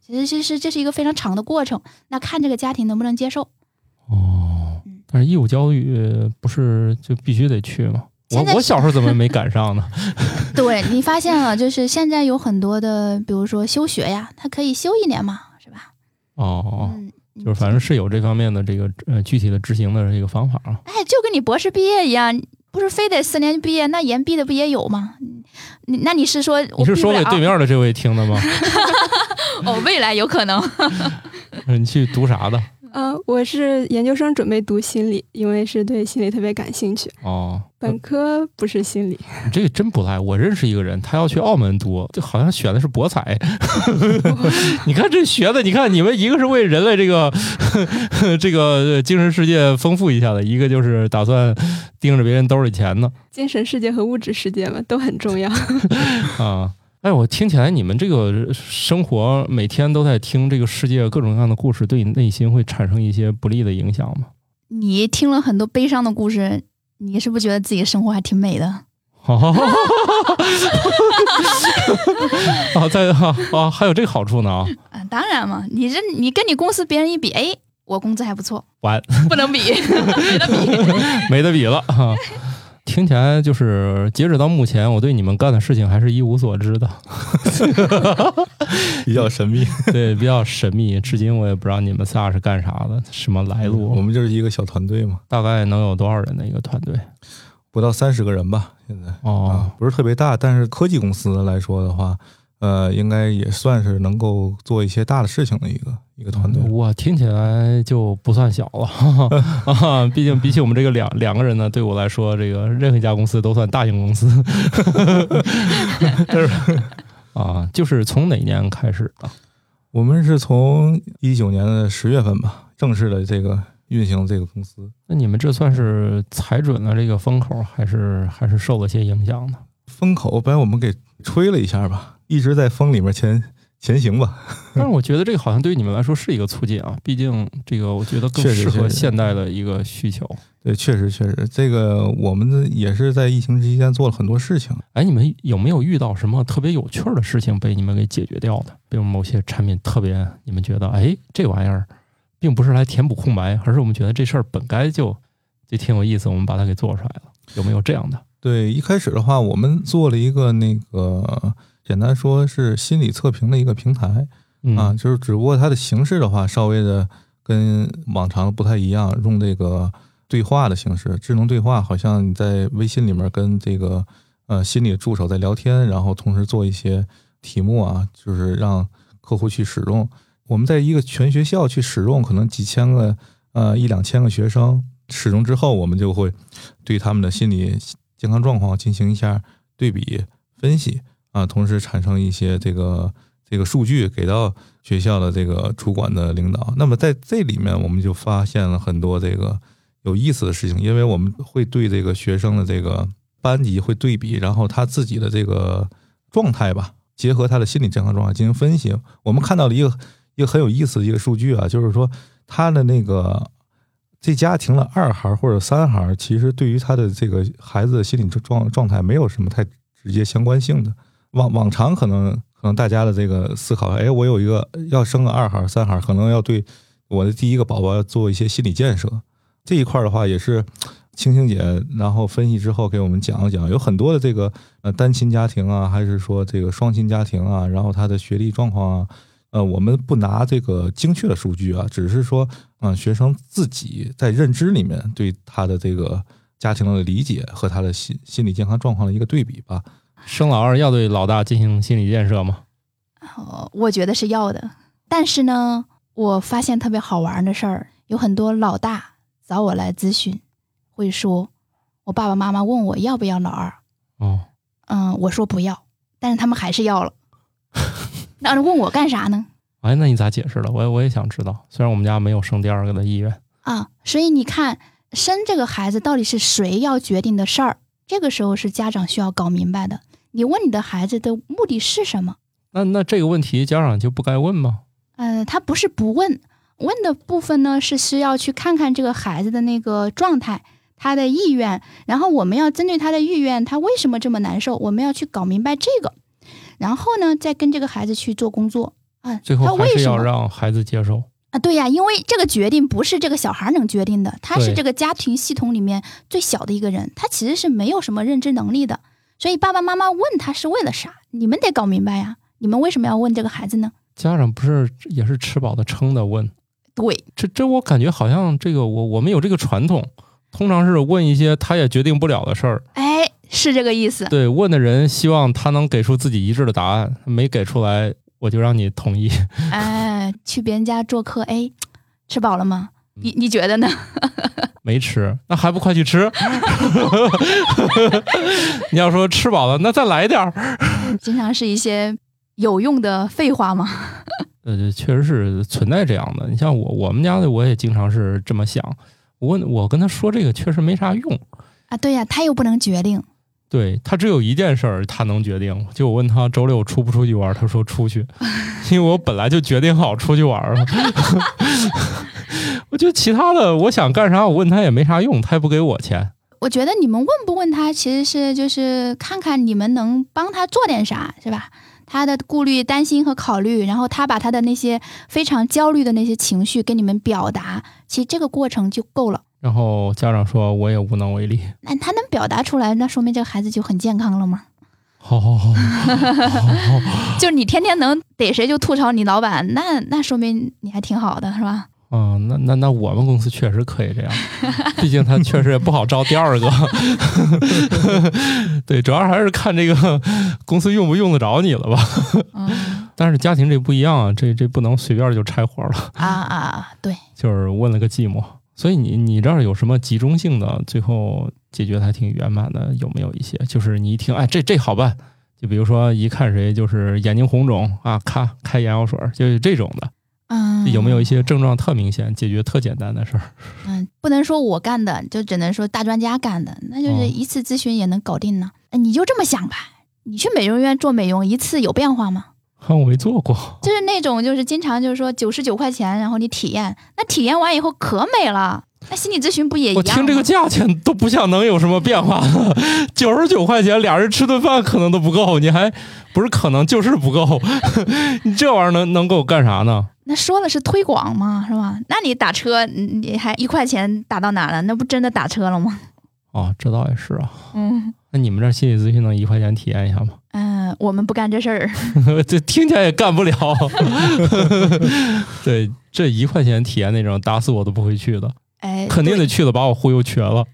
Speaker 3: 其实这是这是一个非常长的过程，那看这个家庭能不能接受。
Speaker 1: 哦
Speaker 3: 嗯，
Speaker 1: 但是义务教育不是就必须得去吗？我我小时候怎么没赶上呢？
Speaker 3: 对你发现了，就是现在有很多的，比如说休学呀，他可以休一年嘛，是吧？
Speaker 1: 哦，
Speaker 3: 嗯，
Speaker 1: 就是反正是有这方面的这个呃具体的执行的这个方法啊。
Speaker 3: 哎，就跟你博士毕业一样，不是非得四年毕业，那延毕的不也有吗？你那你是说
Speaker 1: 你是说给对面的这位听的吗？
Speaker 3: 哦，未来有可能。
Speaker 1: 你去读啥的？
Speaker 4: 呃，我是研究生准备读心理，因为是对心理特别感兴趣。
Speaker 1: 哦，
Speaker 4: 本科不是心理，
Speaker 1: 你这个真不赖。我认识一个人，他要去澳门读，就好像选的是博彩。你看这学的，你看你们一个是为人类这个 这个精神世界丰富一下的，一个就是打算盯着别人兜里钱呢。
Speaker 4: 精神世界和物质世界嘛都很重要。
Speaker 1: 啊，哎，我听起来你们这个生活每天都在听这个世界各种各样的故事，对你内心会产生一些不利的影响吗？
Speaker 3: 你听了很多悲伤的故事，你是不是觉得自己生活还挺美的？
Speaker 1: 哦，啊，在啊啊，还有这个好处呢啊！
Speaker 3: 啊，当然嘛，你这你跟你公司别人一比，哎，我工资还不错，
Speaker 1: 完，
Speaker 3: 不能比，没得比。
Speaker 1: 没得比了啊！听起来就是，截止到目前，我对你们干的事情还是一无所知的，
Speaker 2: 比较神秘。
Speaker 1: 对，比较神秘。至今我也不知道你们仨是干啥的，什么来路，
Speaker 2: 我们就是一个小团队嘛，
Speaker 1: 大概能有多少人的一个团队？
Speaker 2: 不到三十个人吧，现在
Speaker 1: 哦
Speaker 2: 啊，，不是特别大，但是科技公司来说的话，呃，应该也算是能够做一些大的事情的一个一个团队。
Speaker 1: 我听起来就不算小了啊，毕竟比起我们这个两两个人呢，对我来说，这个任何一家公司都算大型公司。就是啊，就是从哪年开始的？
Speaker 2: 我们是从一九年的十月份吧，正式的这个运行这个公司。
Speaker 1: 那你们这算是踩准了这个风口，还是还是受了些影响呢？
Speaker 2: 风口把我们给吹了一下吧，一直在风里面前前行吧。
Speaker 1: 但是我觉得这个好像对于你们来说是一个促进啊，毕竟这个我觉得更适合现代的一个需求。
Speaker 2: 对，确实确实，这个我们的也是在疫情期间做了很多事情。
Speaker 1: 哎，你们有没有遇到什么特别有趣儿的事情被你们给解决掉的？比如某些产品特别，你们觉得哎，这玩意儿并不是来填补空白，而是我们觉得这事儿本该就就挺有意思，我们把它给做出来了。有没有这样的？
Speaker 2: 对，一开始的话，我们做了一个那个，简单说是心理测评的一个平台。
Speaker 1: 嗯。
Speaker 2: 啊，就是只不过它的形式的话，稍微的跟往常不太一样，用这个对话的形式，智能对话，好像你在微信里面跟这个呃心理助手在聊天，然后同时做一些题目啊，就是让客户去使用。我们在一个全学校去使用，可能几千个呃一两千个学生使用之后，我们就会对他们的心理健康状况进行一下对比分析啊，同时产生一些这个这个数据给到学校的这个主管的领导。那么在这里面，我们就发现了很多这个有意思的事情，因为我们会对这个学生的这个班级会对比，然后他自己的这个状态吧，结合他的心理健康状态进行分析。我们看到了一个一个很有意思的一个数据啊，就是说他的那个这家庭的二孩或者三孩，其实对于他的这个孩子的心理状状态没有什么太直接相关性的。往往常可能可能大家的这个思考，哎，我有一个要生个二孩三孩，可能要对我的第一个宝宝要做一些心理建设。这一块的话，也是青青姐然后分析之后给我们讲了讲，有很多的这个呃单亲家庭啊，还是说这个双亲家庭啊，然后他的学历状况啊，呃，我们不拿这个精确的数据啊，只是说，嗯，学生自己在认知里面对他的这个家庭的理解和他的心心理健康状况的一个对比吧。
Speaker 1: 生老二要对老大进行心理建设吗？
Speaker 3: 哦，我觉得是要的。但是呢，我发现特别好玩的事儿，有很多老大找我来咨询，会说我爸爸妈妈问我要不要老二，
Speaker 1: 哦，
Speaker 3: 嗯，我说不要，但是他们还是要了。那问我干啥呢？
Speaker 1: 哎，那你咋解释的？我我也想知道。虽然我们家没有生第二个的意愿
Speaker 3: 啊，所以你看，生这个孩子到底是谁要决定的事儿？这个时候是家长需要搞明白的。你问你的孩子的目的是什么？
Speaker 1: 那那这个问题家长就不该问吗？
Speaker 3: 呃，他不是不问，问的部分呢是需要去看看这个孩子的那个状态，他的意愿，然后我们要针对他的意愿，他为什么这么难受，我们要去搞明白这个，然后呢再跟这个孩子去做工作啊。
Speaker 1: 最后还是要让孩子接受
Speaker 3: 啊。对呀，因为这个决定不是这个小孩能决定的，他是这个家庭系统里面最小的一个人，他其实是没有什么认知能力的。所以爸爸妈妈问他是为了啥？你们得搞明白呀！你们为什么要问这个孩子呢？
Speaker 1: 家长不是也是吃饱的撑的问？
Speaker 3: 对，
Speaker 1: 这这我感觉好像这个我我们有这个传统，通常是问一些他也决定不了的事儿。
Speaker 3: 哎，是这个意思。
Speaker 1: 对，问的人希望他能给出自己一致的答案，没给出来我就让你同意。
Speaker 3: 哎，去别人家做客，哎，吃饱了吗？你你觉得呢？
Speaker 1: 没吃，那还不快去吃？你要说吃饱了，那再来点儿。
Speaker 3: 经常是一些有用的废话吗？
Speaker 1: 呃，确实是存在这样的。你像我，我们家的我也经常是这么想。我我跟他说这个确实没啥用
Speaker 3: 啊。对呀，他又不能决定。
Speaker 1: 对他只有一件事儿他能决定。就我问他周六出不出去玩，他说出去，因为我本来就决定好出去玩了。我觉得其他的，我想干啥，我问他也没啥用，他也不给我钱。
Speaker 3: 我觉得你们问不问他，其实是就是看看你们能帮他做点啥，是吧？他的顾虑、担心和考虑，然后他把他的那些非常焦虑的那些情绪跟你们表达，其实这个过程就够了。
Speaker 1: 然后家长说我也无能为力。
Speaker 3: 那他能表达出来，那说明这个孩子就很健康了吗？
Speaker 1: 好好好，
Speaker 3: 就是你天天能逮谁就吐槽你老板，那那说明你还挺好的，是吧？
Speaker 1: 啊，那那那我们公司确实可以这样，毕竟他确实也不好招第二个。对，主要还是看这个公司用不用得着你了吧。但是家庭这不一样啊，这这不能随便就拆伙了。
Speaker 3: 啊啊，对，
Speaker 1: 就是问了个寂寞。所以你你这儿有什么集中性的，最后解决的还挺圆满的？有没有一些？就是你一听，哎，这这好办。就比如说一看谁就是眼睛红肿啊，咔开眼药水，就是这种的。
Speaker 3: 嗯，
Speaker 1: 有没有一些症状特明显、解决特简单的事儿？
Speaker 3: 嗯，不能说我干的，就只能说大专家干的，那就是一次咨询也能搞定呢。你就这么想吧，你去美容院做美容一次有变化吗？
Speaker 1: 我没做过，
Speaker 3: 就是那种就是经常就是说九十九块钱，然后你体验，那体验完以后可美了。那心理咨询不也一样？
Speaker 1: 我听这个价钱都不像能有什么变化的，九十九块钱俩人吃顿饭可能都不够，你还不是可能就是不够，你这玩意儿能能够干啥呢？
Speaker 3: 那说的是推广嘛，是吧？那你打车，你还一块钱打到哪了？那不真的打车了吗？
Speaker 1: 哦，这倒也是啊。
Speaker 3: 嗯，
Speaker 1: 那你们这心理咨询能一块钱体验一下吗？
Speaker 3: 嗯，我们不干这事儿。
Speaker 1: 这听起来也干不了。对，这一块钱体验那种，打死我都不会去的。
Speaker 3: 哎，
Speaker 1: 肯定得去了，把我忽悠瘸了。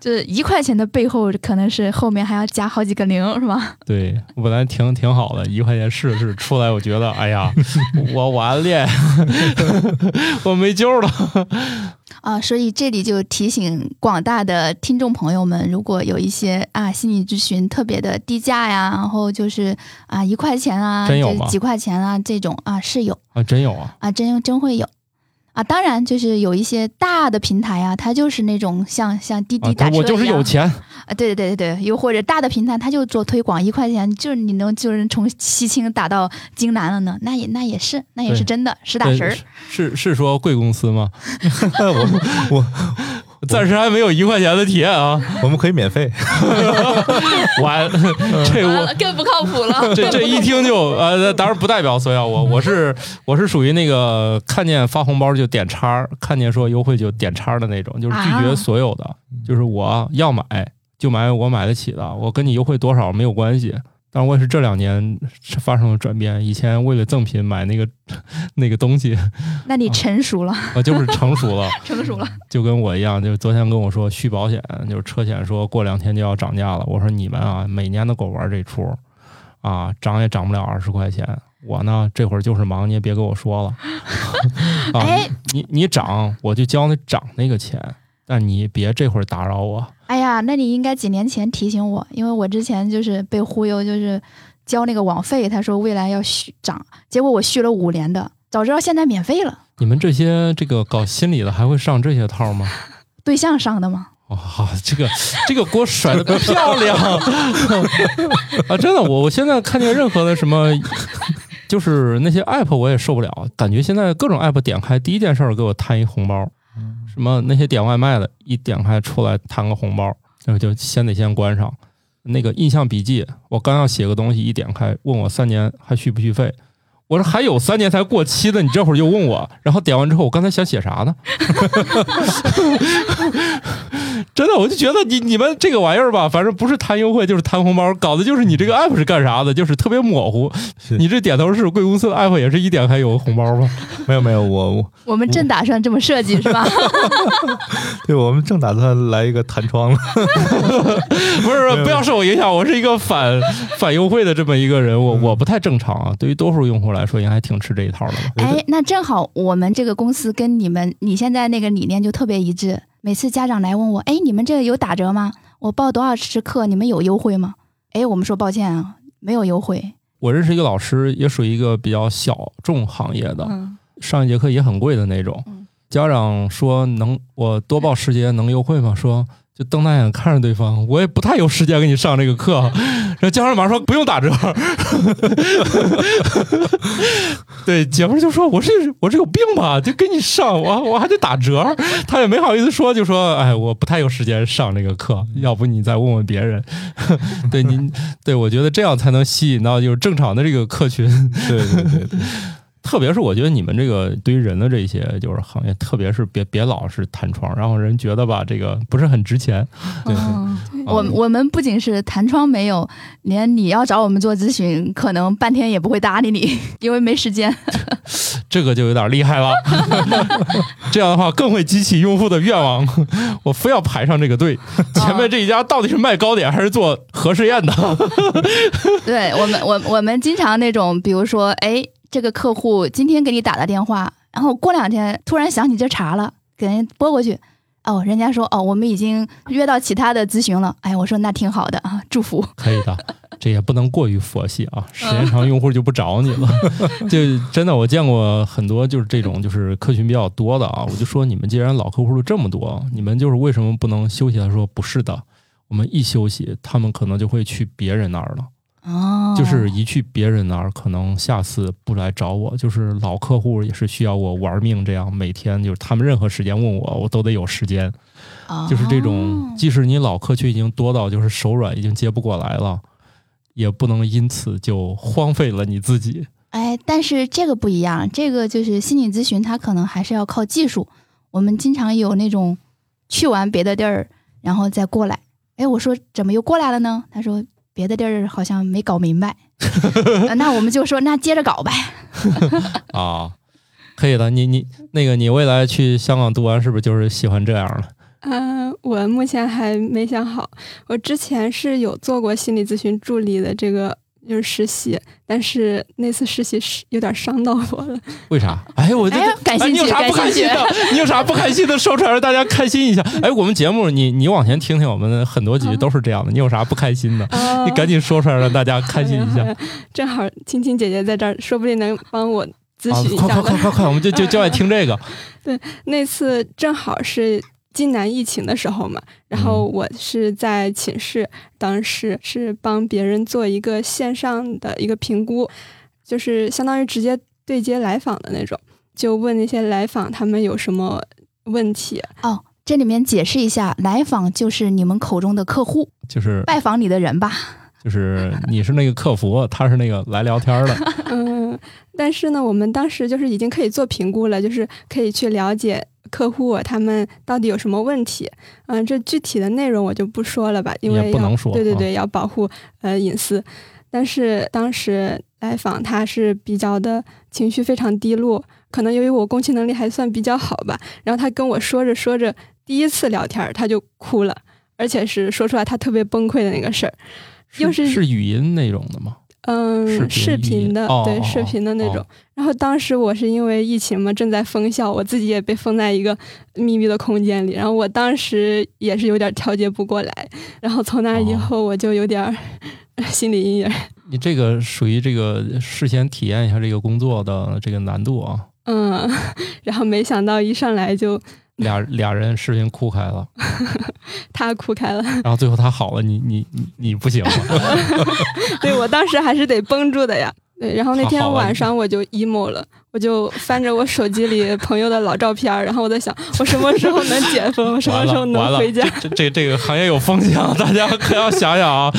Speaker 3: 这 一块钱的背后，可能是后面还要加好几个零，是吧？
Speaker 1: 对，本来挺挺好的，一块钱试试，出来我觉得，哎呀，我完了，我没救了。
Speaker 3: 啊，所以这里就提醒广大的听众朋友们，如果有一些啊心理咨询特别的低价呀，然后就是啊一块钱啊，
Speaker 1: 真有吗？
Speaker 3: 几块钱啊这种啊是有
Speaker 1: 啊，真有啊
Speaker 3: 啊真真会有。啊，当然就是有一些大的平台啊，它就是那种像像滴滴
Speaker 1: 啊
Speaker 3: 打车
Speaker 1: 我就是有钱，
Speaker 3: 啊，对对对对对，又或者大的平台，它就做推广，一块钱就是你能就是从西青打到京南了呢，那也那也是那也是真的实打实儿。
Speaker 1: 是是说贵公司吗？
Speaker 2: 我我
Speaker 1: 暂时还没有一块钱的体验啊！
Speaker 2: 我们可以免费，
Speaker 1: 完，这我
Speaker 3: 更不靠谱了。
Speaker 1: 这这一听就呃，当然不代表所有我，我是我是属于那个看见发红包就点叉，看见说优惠就点叉的那种，就是拒绝
Speaker 3: 啊
Speaker 1: 所有的，就是我要买就买我买得起的，我跟你优惠多少没有关系。但我也是这两年发生了转变，以前为了赠品买那个 那个东西，
Speaker 3: 那你成熟了，
Speaker 1: 我就是成熟了，
Speaker 3: 成熟了。
Speaker 1: 就跟我一样，就是昨天跟我说续保险，就是车险说过两天就要涨价了。我说你们啊，每年都给我玩这出，啊，涨也涨不了二十块钱。我呢，这会儿就是忙，你也别跟我说了。啊，
Speaker 3: 哎
Speaker 1: 你你涨，我就交那涨那个钱，但你别这会儿打扰我。
Speaker 3: 哎呀，那你应该几年前提醒我，因为我之前就是被忽悠，就是交那个网费，他说未来要续涨，结果我续了五年的，早知道现在免费了，
Speaker 1: 你们这些这个搞心理的还会上这些套吗？
Speaker 3: 对象上的吗。
Speaker 1: 哇、这个这个锅甩的漂亮 啊！真的，我我现在看见任何的什么，就是那些 app 我也受不了，感觉现在各种 app 点开第一件事儿给我摊一红包，什么那些点外卖的，一点开出来弹个红包，然后就先得先关上。那个印象笔记，我刚要写个东西，一点开问我三年还续不续费，我说还有三年才过期的，你这会儿就问我，然后点完之后，我刚才想写啥呢？真的，我就觉得你你们这个玩意儿吧，反正不是谈优惠就是谈红包，搞的就是你这个 app 是干啥的，就是特别模糊。你这点头是贵公司的 app 也是一点开有个红包吗？
Speaker 2: 没有没有，我我
Speaker 3: 我们正打算这么设计，是吧？
Speaker 2: 对我们正打算来一个弹窗了，
Speaker 1: 不是，不是不要受我影响，我是一个反反优惠的这么一个人，我我不太正常啊。对于多数用户来来说，应该还挺吃这一套的吧？
Speaker 3: 哎，那正好我们这个公司跟你们你现在那个理念就特别一致。每次家长来问我，哎，你们这个有打折吗？我报多少时课，你们有优惠吗？哎，我们说抱歉啊，没有优惠。
Speaker 1: 我认识一个老师，也属于一个比较小众行业的，上一节课也很贵的那种。家长说能我多报时节能优惠吗？说就瞪大眼看着对方，我也不太有时间给你上这个课。然后家长马上说不用打折。对，姐夫就说我是我是有病吧，就给你上，我我还得打折。他也没好意思说，就说哎，我不太有时间上这个课，要不你再问问别人。对您，对我觉得这样才能吸引到就是正常的这个客群。
Speaker 2: 对对对对，
Speaker 1: 特别是我觉得你们这个对于人的这些就是行业，特别是别别老是弹窗，然后人觉得吧，这个不是很值钱。
Speaker 2: 对
Speaker 3: 我我们不仅是弹窗没有，连你要找我们做咨询，可能半天也不会搭理你，因为没时间。
Speaker 1: 这个就有点厉害了，这样的话更会激起用户的愿望。我非要排上这个队，前面这一家到底是卖糕点还是做核试验的？
Speaker 3: 对我们，我我们经常那种，比如说，哎，这个客户今天给你打了电话，然后过两天突然想起这茬了，给人拨过去，哦，人家说哦，我们已经约到其他的咨询了，哎，我说那挺好的啊，祝福。
Speaker 1: 可以的，这也不能过于佛系啊，时间长用户就不找你了。就真的，我见过很多就是这种就是客群比较多的啊，我就说你们既然老客户都这么多，你们就是为什么不能休息？他说不是的，我们一休息，他们可能就会去别人那儿了。
Speaker 3: 哦，
Speaker 1: 就是一去别人那儿，可能下次不来找我。就是老客户也是需要我玩命，这样每天就是他们任何时间问我，我都得有时间。
Speaker 3: 哦
Speaker 1: 就是这种，即使你老客群已经多到就是手软，已经接不过来了，也不能因此就荒废了你自己。
Speaker 3: 哎，但是这个不一样，这个就是心理咨询，它可能还是要靠技术。我们经常有那种去完别的地儿，然后再过来。哎，我说怎么又过来了呢？他说别的地儿好像没搞明白，呃 那我们就说那接着搞呗。
Speaker 1: 啊，可以的。你你那个你未来去香港读完，是不是就是喜欢这样了？
Speaker 4: 嗯、我目前还没想好。我之前是有做过心理咨询助理的这个就是实习，但是那次实习是有点伤到我了。
Speaker 1: 为啥？哎，我就
Speaker 3: 哎感兴趣
Speaker 1: 哎你有啥不开心的？你有啥不开心的？说出来让大家开心一下。哎，我们节目你你往前听听，我们很多集都是这样的。你有啥不开心的？你赶紧说出来，让大家开心一下。
Speaker 4: 正好青青姐姐在这儿，说不定能帮我咨
Speaker 1: 啊
Speaker 4: 询一下的。
Speaker 1: 快快快快快，我们就就就爱听这个。
Speaker 4: 对那次正好是济南疫情的时候嘛，然后
Speaker 1: 嗯
Speaker 4: 我是在寝室，当时是帮别人做一个线上的一个评估，就是相当于直接对接来访的那种，就问那些来访他们有什么问题。
Speaker 3: 哦，这里面解释一下，来访就是你们口中的客户，
Speaker 1: 就是
Speaker 3: 拜访你的人吧？
Speaker 1: 就是你是那个客服，他是那个来聊天的。
Speaker 4: 嗯，但是呢，我们当时就是已经可以做评估了，就是可以去了解客户他们到底有什么问题。嗯，这具体的内容我就不说了吧，因为要
Speaker 1: 不能说啊
Speaker 4: 对对对，要保护呃隐私。但是当时来访他是比较的情绪非常低落，可能由于我共情能力还算比较好吧，然后他跟我说着说着，第一次聊天他就哭了，而且是说出来他特别崩溃的那个事儿。又是
Speaker 1: 是语音内容的吗？
Speaker 4: 嗯，
Speaker 1: 视
Speaker 4: 视
Speaker 1: 频
Speaker 4: 的，对，视频的那
Speaker 1: 哦
Speaker 4: 种。然后当时我是因为疫情嘛，正在封校，我自己也被封在一个密闭的空间里，然后我当时也是有点调节不过来，然后从那以
Speaker 1: 哦
Speaker 4: 后我就有点儿 心理阴影。
Speaker 1: 你这个属于这个事先体验一下这个工作的这个难度啊。
Speaker 4: 嗯，然后没想到一上来就
Speaker 1: 俩俩人视频哭开了，
Speaker 4: 他哭开了，
Speaker 1: 然后最后他好了，你你你你不行了。
Speaker 4: 对我当时还是得绷住的呀。对，然后那天晚上我就 emo 了，我就翻着我手机里朋友的老照片儿，然后我在想，我什么时候能解封？我什么时候，能回家？
Speaker 1: 这这这个行业有风险啊，大家可要想想啊！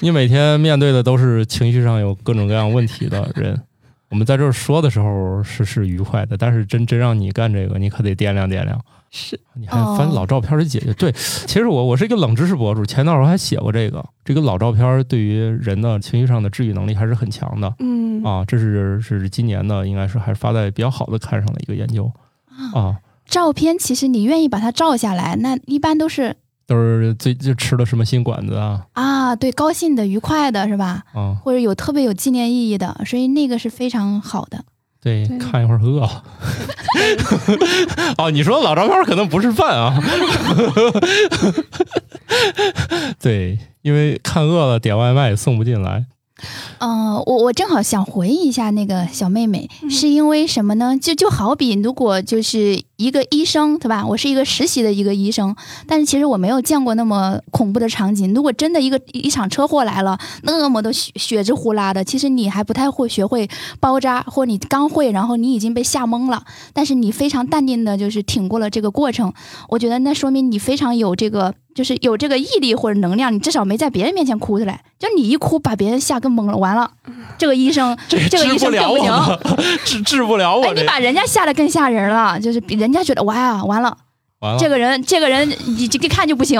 Speaker 1: 你每天面对的都是情绪上有各种各样问题的人。我们在这儿说的时候是是愉快的，但是真真让你干这个，你可得掂量掂量。
Speaker 4: 是，
Speaker 1: 你还翻老照片去解决？对，其实我我是一个冷知识博主，前段时候还写过这个，这个老照片对于人的情绪上的治愈能力还是很强的
Speaker 4: 嗯
Speaker 1: 啊。这是是今年的，应该是还是发在比较好的刊上的一个研究啊。
Speaker 3: 照片其实你愿意把它照下来，那一般都是
Speaker 1: 都是最就吃了什么新馆子啊
Speaker 3: 啊，对，高兴的、愉快的，是吧？
Speaker 1: 啊，
Speaker 3: 或者有特别有纪念意义的，所以那个是非常好的。
Speaker 1: 对，
Speaker 4: 对
Speaker 1: 看一会儿饿了。哦，你说老照片可能不是饭啊。对，因为看饿了点外卖也送不进来。
Speaker 3: 嗯、我我正好想回忆一下那个小妹妹，
Speaker 4: 嗯
Speaker 3: 是因为什么呢？就就好比如果就是一个医生，对吧？我是一个实习的一个医生，但是其实我没有见过那么恐怖的场景。如果真的一个一场车祸来了，那么多血血之呼啦的，其实你还不太会学会包扎，或你刚会，然后你已经被吓懵了，但是你非常淡定的，就是挺过了这个过程。我觉得那说明你非常有这个，就是有这个毅力或者能量，你至少没在别人面前哭出来。就你一哭，把别人吓更懵了。完了，这个医生，
Speaker 1: 这
Speaker 3: 这个医
Speaker 1: 治不了我
Speaker 3: 生更不行。
Speaker 1: 了，治治不了
Speaker 3: 哎，
Speaker 1: 我哎。
Speaker 3: 你把人家吓得更吓人了，就是比人家觉得哇呀，完了，
Speaker 1: 完了，
Speaker 3: 这个人，这个人，你这个看就不行。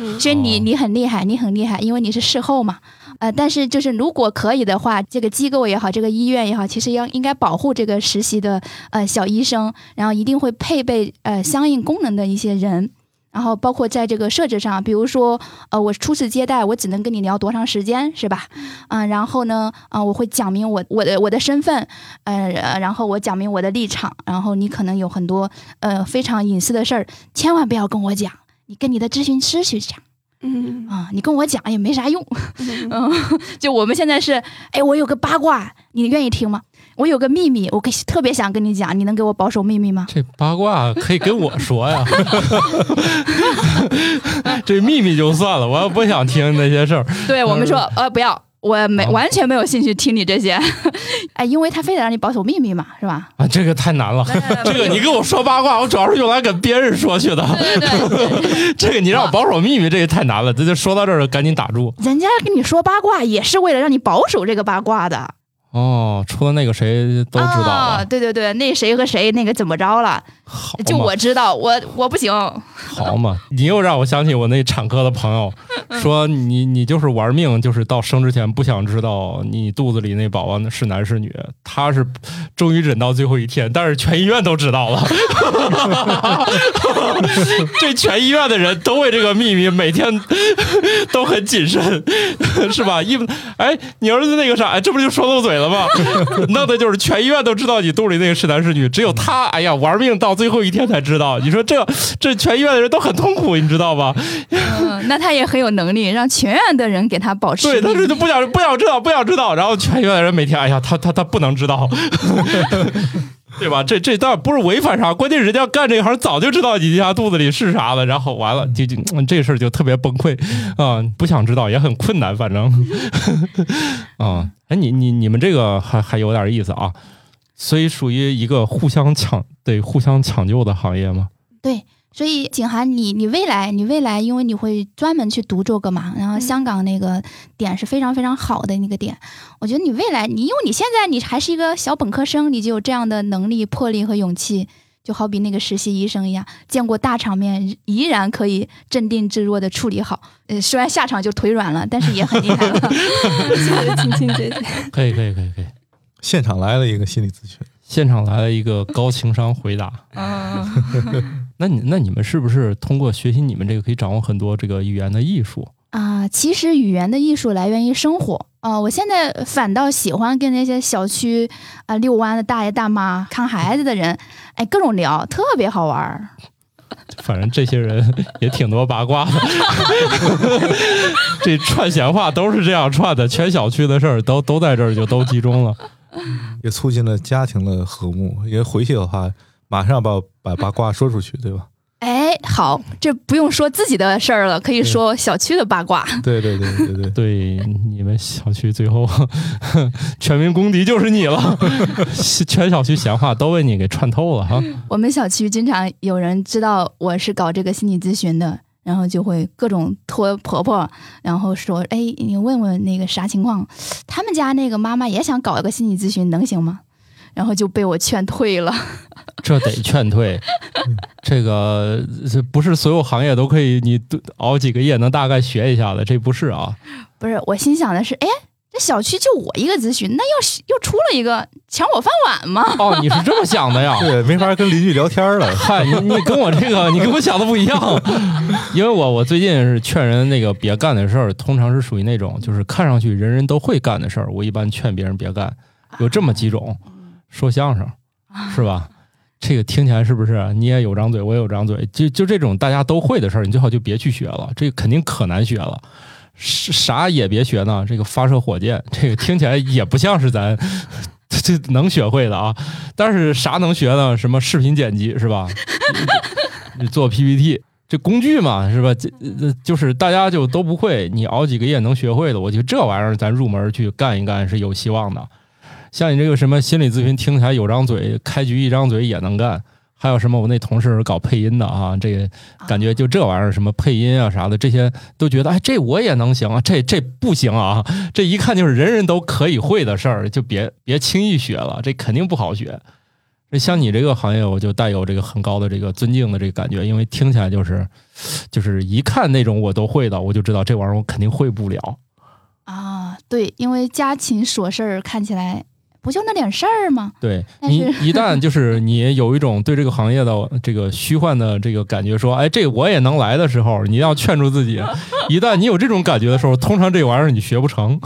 Speaker 4: 嗯
Speaker 3: 所以你
Speaker 1: 哦
Speaker 3: 你很厉害，你很厉害，因为你是事后嘛。呃，但是就是如果可以的话，这个机构也好，这个医院也好，其实要应该保护这个实习的呃小医生，然后一定会配备呃相应功能的一些人。然后包括在这个设置上，比如说，呃，我初次接待，我只能跟你聊多长时间，是吧？嗯、然后呢，啊、我会讲明我我的我的身份，呃，呃然后我讲明我的立场，然后你可能有很多呃非常隐私的事儿，千万不要跟我讲，你跟你的咨询师去讲。
Speaker 4: 嗯
Speaker 3: 啊，你跟我讲也没啥用。
Speaker 4: 嗯
Speaker 3: 嗯，就我们现在是，哎，我有个八卦，你愿意听吗？我有个秘密，我可特别想跟你讲，你能给我保守秘密吗？
Speaker 1: 这八卦可以跟我说呀，这秘密就算了，我要不想听那些事儿。
Speaker 3: 对我们说，呃，不要，我没
Speaker 1: 啊
Speaker 3: 完全没有兴趣听你这些，哎，因为他非得让你保守秘密嘛，是吧？
Speaker 1: 啊，这个太难了。这个你跟我说八卦，我主要是用来跟别人说去的。
Speaker 3: 对对对，
Speaker 1: 这个你让我保守秘密，这个太难了。这就说到这儿，赶紧打住。
Speaker 3: 人家跟你说八卦也是为了让你保守这个八卦的，
Speaker 1: 哦，除了那个谁都知道
Speaker 3: 啊
Speaker 1: 了，
Speaker 3: 对对对，那谁和谁那个怎么着了？
Speaker 1: 好
Speaker 3: 就我知道，我我不行。
Speaker 1: 好嘛，你又让我想起我那产科的朋友，说你你就是玩命，就是到生之前不想知道你肚子里那宝宝是男是女，他是终于忍到最后一天，但是全医院都知道了，这全医院的人都为这个秘密每天都很谨慎，是吧？一哎，你儿子那个啥，哎这不就说漏嘴了吧？弄的就是全医院都知道你肚里那个是男是女，只有他，哎呀，玩命到最后一天才知道。你说这这全医院的人都很痛苦，你知道吧？
Speaker 3: 嗯，那他也很有能力，让全院的人给他保持
Speaker 1: 对，他是不想不想知道，不想知道，然后全院的人每天，哎呀，他他他不能知道。对吧？这这倒不是违反啥，关键人家干这行早就知道你家肚子里是啥了，然后完了就就这事儿就特别崩溃啊、不想知道也很困难，反正 啊，哎，你你你们这个还还有点意思啊，所以属于一个互相抢对互相抢救的行业吗？
Speaker 3: 对，所以景涵，你你未来你未来，因为你会专门去读这个嘛，然后香港那个点是非常非常好的那个点，我觉得你未来你因为你现在你还是一个小本科生，你就有这样的能力、魄力和勇气。就好比那个实习医生一样，见过大场面，依然可以镇定自若的处理好。呃，虽然下场就腿软了，但是也很厉害了。
Speaker 4: 谢谢青青姐姐。
Speaker 1: 可以可以可以可以，
Speaker 2: 现场来了一个心理咨询，
Speaker 1: 现场来了一个高情商回答。
Speaker 3: 嗯
Speaker 1: 那你那你们是不是通过学习你们这个可以掌握很多这个语言的艺术？
Speaker 3: 啊，其实语言的艺术来源于生活。啊，我现在反倒喜欢跟那些小区啊遛弯的大爷大妈、看孩子的人，哎，各种聊，特别好玩儿。
Speaker 1: 反正这些人也挺多八卦的，这串闲话都是这样串的，全小区的事儿都都在这儿就都集中了。
Speaker 2: 也促进了家庭的和睦。因为回去的话，马上把把八卦说出去，对吧？
Speaker 3: 哎，好，这不用说自己的事儿了，可以说小区的八卦。
Speaker 2: 对对对对对，
Speaker 1: 对，你们小区最后 全民公敌就是你了，全小区闲话都被你给串透了哈。
Speaker 3: 我们小区经常有人知道我是搞这个心理咨询的，然后就会各种托婆婆，然后说：“哎，你问问那个啥情况？他们家那个妈妈也想搞一个心理咨询，能行吗？”然后就被我劝退了。
Speaker 1: 这得劝退，这个这不是所有行业都可以你熬几个夜能大概学一下的，这不是啊。
Speaker 3: 不是，我心想的是，哎，这小区就我一个咨询，那要是又出了一个抢我饭碗吗？
Speaker 1: 哦，你是这么想的呀？
Speaker 2: 对，没法跟邻居聊天了。
Speaker 1: 嗨，你你跟我这个，你跟我想的不一样，因为我我最近是劝人那个别干的事儿，通常是属于那种就是看上去人人都会干的事儿，我一般劝别人别干。有这么几种，说相声是吧？这个听起来是不是你也有张嘴，我也有张嘴？就就这种大家都会的事儿，你最好就别去学了，这个肯定可难学了。是啥也别学呢？这个发射火箭，这个听起来也不像是咱 这能学会的啊。但是啥能学呢？什么视频剪辑是吧？做 PPT 这工具嘛是吧？这这就是大家就都不会，你熬几个月能学会的。我觉得这玩意儿咱入门去干一干是有希望的。像你这个什么心理咨询，听起来有张嘴，开局一张嘴也能干。还有什么？我那同事是搞配音的啊，这个感觉就这玩意儿，什么配音啊啥的，这些都觉得哎，这我也能行啊，这这不行啊，这一看就是人人都可以会的事儿，就别别轻易学了，这肯定不好学。这像你这个行业，我就带有这个很高的这个尊敬的这个感觉，因为听起来就是就是一看那种我都会的，我就知道这玩意儿我肯定会不了。
Speaker 3: 啊，对，因为家禽琐事儿看起来不就那点事儿吗？
Speaker 1: 对你 一旦就是你有一种对这个行业的这个虚幻的这个感觉，说哎这我也能来的时候，你要劝住自己。一旦你有这种感觉的时候，通常这玩意儿你学不成，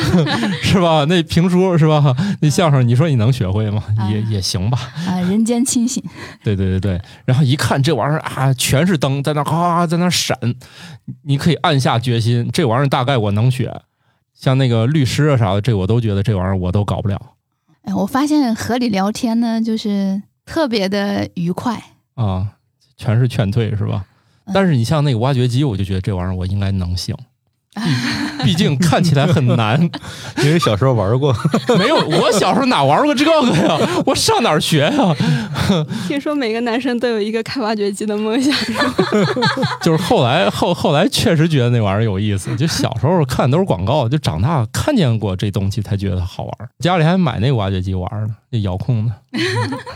Speaker 1: 是吧？那评书是吧？那相声你说你能学会吗？也也行吧。
Speaker 3: 啊，人间清醒。
Speaker 1: 对对对对，然后一看这玩意儿啊，全是灯在那啊在那闪，你可以暗下决心，这玩意儿大概我能学。像那个律师啊啥的，这我都觉得这玩意儿我都搞不了
Speaker 3: 哎，我发现和你聊天呢，就是特别的愉快。
Speaker 1: 啊，全是劝退是吧？但是你像那个挖掘机，我就觉得这玩意儿我应该能行，毕 毕竟看起来很难。
Speaker 2: 因为小时候玩过，
Speaker 1: 没有，我小时候哪玩过这个呀？我上哪儿学呀？
Speaker 4: 听说每个男生都有一个开挖掘机的梦想，
Speaker 1: 就是后来后后来确实觉得那玩意儿有意思，就小时候看都是广告，就长大看见过这东西才觉得好玩。家里还买那个挖掘机玩呢，那遥控的，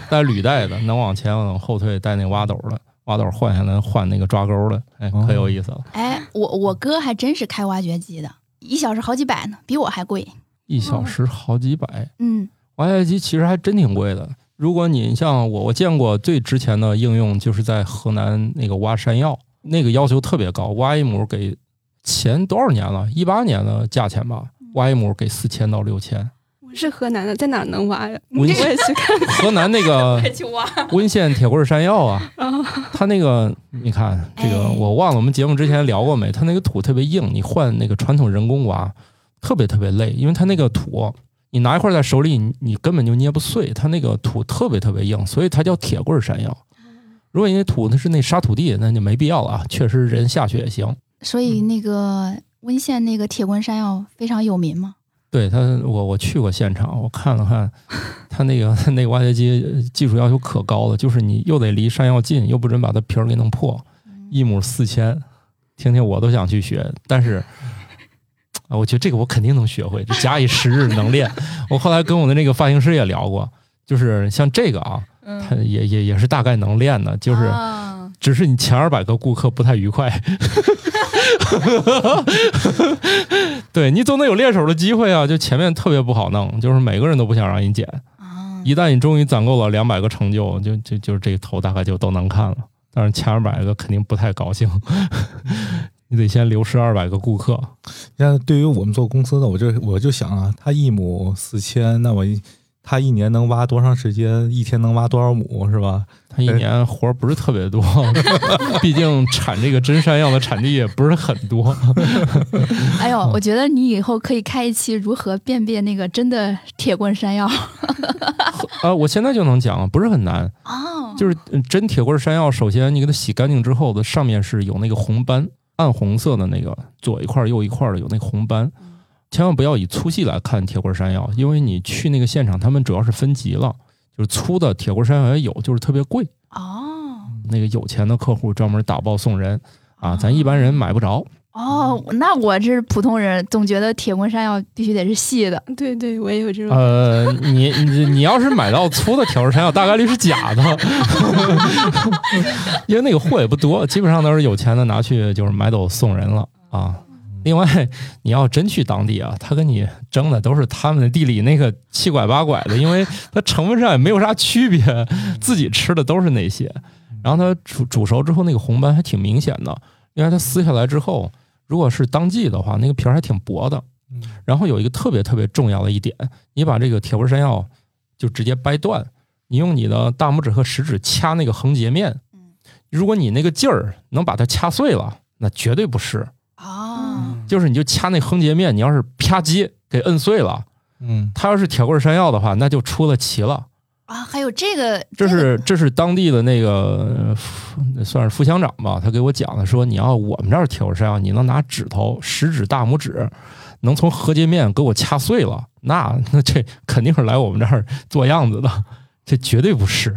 Speaker 1: 带履带的，能往前往后退，带那个挖斗的，挖斗换下来换那个抓钩的，哎，可有意思了。
Speaker 3: 哎，我我哥还真是开挖掘机的，一小时好几百呢，比我还贵。
Speaker 1: 一小时好几百，
Speaker 3: 嗯，
Speaker 1: 挖掘机其实还真挺贵的。如果你像我，我见过最值钱的应用，就是在河南那个挖山药，那个要求特别高，挖一亩给前多少年了？一八年的价钱吧，挖一亩给四千到六千。
Speaker 4: 是河南的，在哪能挖呀？我
Speaker 1: 温
Speaker 4: 也去看看。
Speaker 1: 河南那个
Speaker 6: 去挖。
Speaker 1: 温县铁棍山药啊，它那个你看这个
Speaker 3: 哎
Speaker 1: 我忘了，我们节目之前聊过没？它那个土特别硬，你换那个传统人工挖，特别特别累，因为它那个土。你拿一块在手里，你你根本就捏不碎，它那个土特别特别硬，所以它叫铁棍山药。如果你那土那是那沙土地，那就没必要了啊。确实人下去也行。
Speaker 3: 所以那个温县那个铁棍山药非常有名嘛。
Speaker 1: 对他，我我去过现场，我看了看，他那个 那个挖掘机技术要求可高了，就是你又得离山药近，又不准把它皮儿给弄破，一亩四千，听听我都想去学，但是。啊，我觉得这个我肯定能学会，这假以时日能练。我后来跟我的那个发型师也聊过，就是像这个啊，他
Speaker 6: 嗯，
Speaker 1: 也也也是大概能练的，就是
Speaker 6: 啊
Speaker 1: 只是你前二百个顾客不太愉快，对你总得有练手的机会啊。就前面特别不好弄，就是每个人都不想让你剪。
Speaker 3: 啊，
Speaker 1: 一旦你终于攒够了两百个成就，就就就是这个头大概就都能看了。但是前二百个肯定不太高兴，你得先流失二百个顾客。
Speaker 2: 你看，对于我们做公司的，我就我就想啊，他一亩四千，那我一他一年能挖多长时间？一天能挖多少亩，是吧？
Speaker 1: 他一年活儿不是特别多，毕竟产这个真山药的产地也不是很多。
Speaker 3: 哎呦，我觉得你以后可以开一期如何辨别那个真的铁棍山药
Speaker 1: 啊，我现在就能讲，不是很难。
Speaker 3: 哦，
Speaker 1: 就是呃真铁棍山药，首先你给它洗干净之后的上面是有那个红斑，暗红色的那个，左一块儿右一块儿的有那个红斑。千万不要以粗细来看铁棍山药，因为你去那个现场，他们主要是分级了，就是粗的铁棍山药也有，就是特别贵。
Speaker 3: 哦
Speaker 1: 那个有钱的客户专门打包送人啊，咱一般人买不着。
Speaker 3: 哦，那我这是普通人，总觉得铁棍山药必须得是细的。
Speaker 4: 对对，我也有这种。
Speaker 1: 呃，你你你要是买到粗的铁棍山药，大概率是假的，因为那个货也不多，基本上都是有钱的拿去就是买走送人了啊。另外，你要真去当地啊，他跟你争的都是他们的地里那个七拐八拐的，因为它成分上也没有啥区别，自己吃的都是那些。然后它煮煮熟之后，那个红斑还挺明显的，因为它撕下来之后，如果是当季的话，那个皮儿还挺薄的。然后有一个特别特别重要的一点，你把这个铁棍山药就直接掰断，你用你的大拇指和食指掐那个横截面，如果你那个劲儿能把它掐碎了，那绝对不是。
Speaker 3: 哦，
Speaker 1: 就是你就掐那横截面，你要是啪叽给摁碎了，
Speaker 2: 嗯，
Speaker 1: 它要是铁棍山药的话，那就出了奇了。
Speaker 3: 啊，还有这个，
Speaker 1: 这是这是当地的那个算是副乡长吧，他给我讲的，说你要我们这儿铁棍山药，你能拿指头、食指、大拇指，能从横截面给我掐碎了，那那这肯定是来我们这儿做样子的，这绝对不是。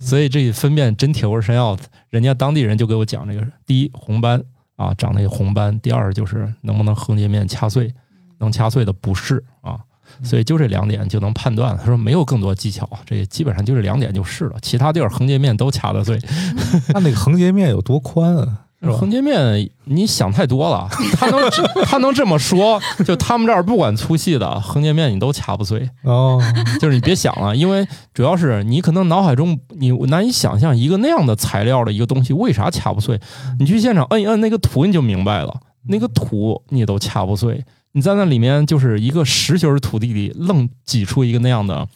Speaker 1: 所以这分辨真铁棍山药，人家当地人就给我讲这个：第一，红斑啊，长那个红斑；第二就是能不能横截面掐碎，能掐碎的不是啊。所以就这两点就能判断。他说没有更多技巧，这基本上就这两点就是了，其他地儿横截面都掐得碎。
Speaker 2: 那那个横截面有多宽啊？
Speaker 1: 横截面你想太多了，他能他能这么说，就他们这儿不管粗细的横截面你都掐不碎，
Speaker 2: 哦，
Speaker 1: 就是你别想了，因为主要是你可能脑海中你难以想象一个那样的材料的一个东西为啥掐不碎，你去现场摁一摁那个土你就明白了，那个土你都掐不碎，你在那里面就是一个实心儿土地里愣挤出一个那样的，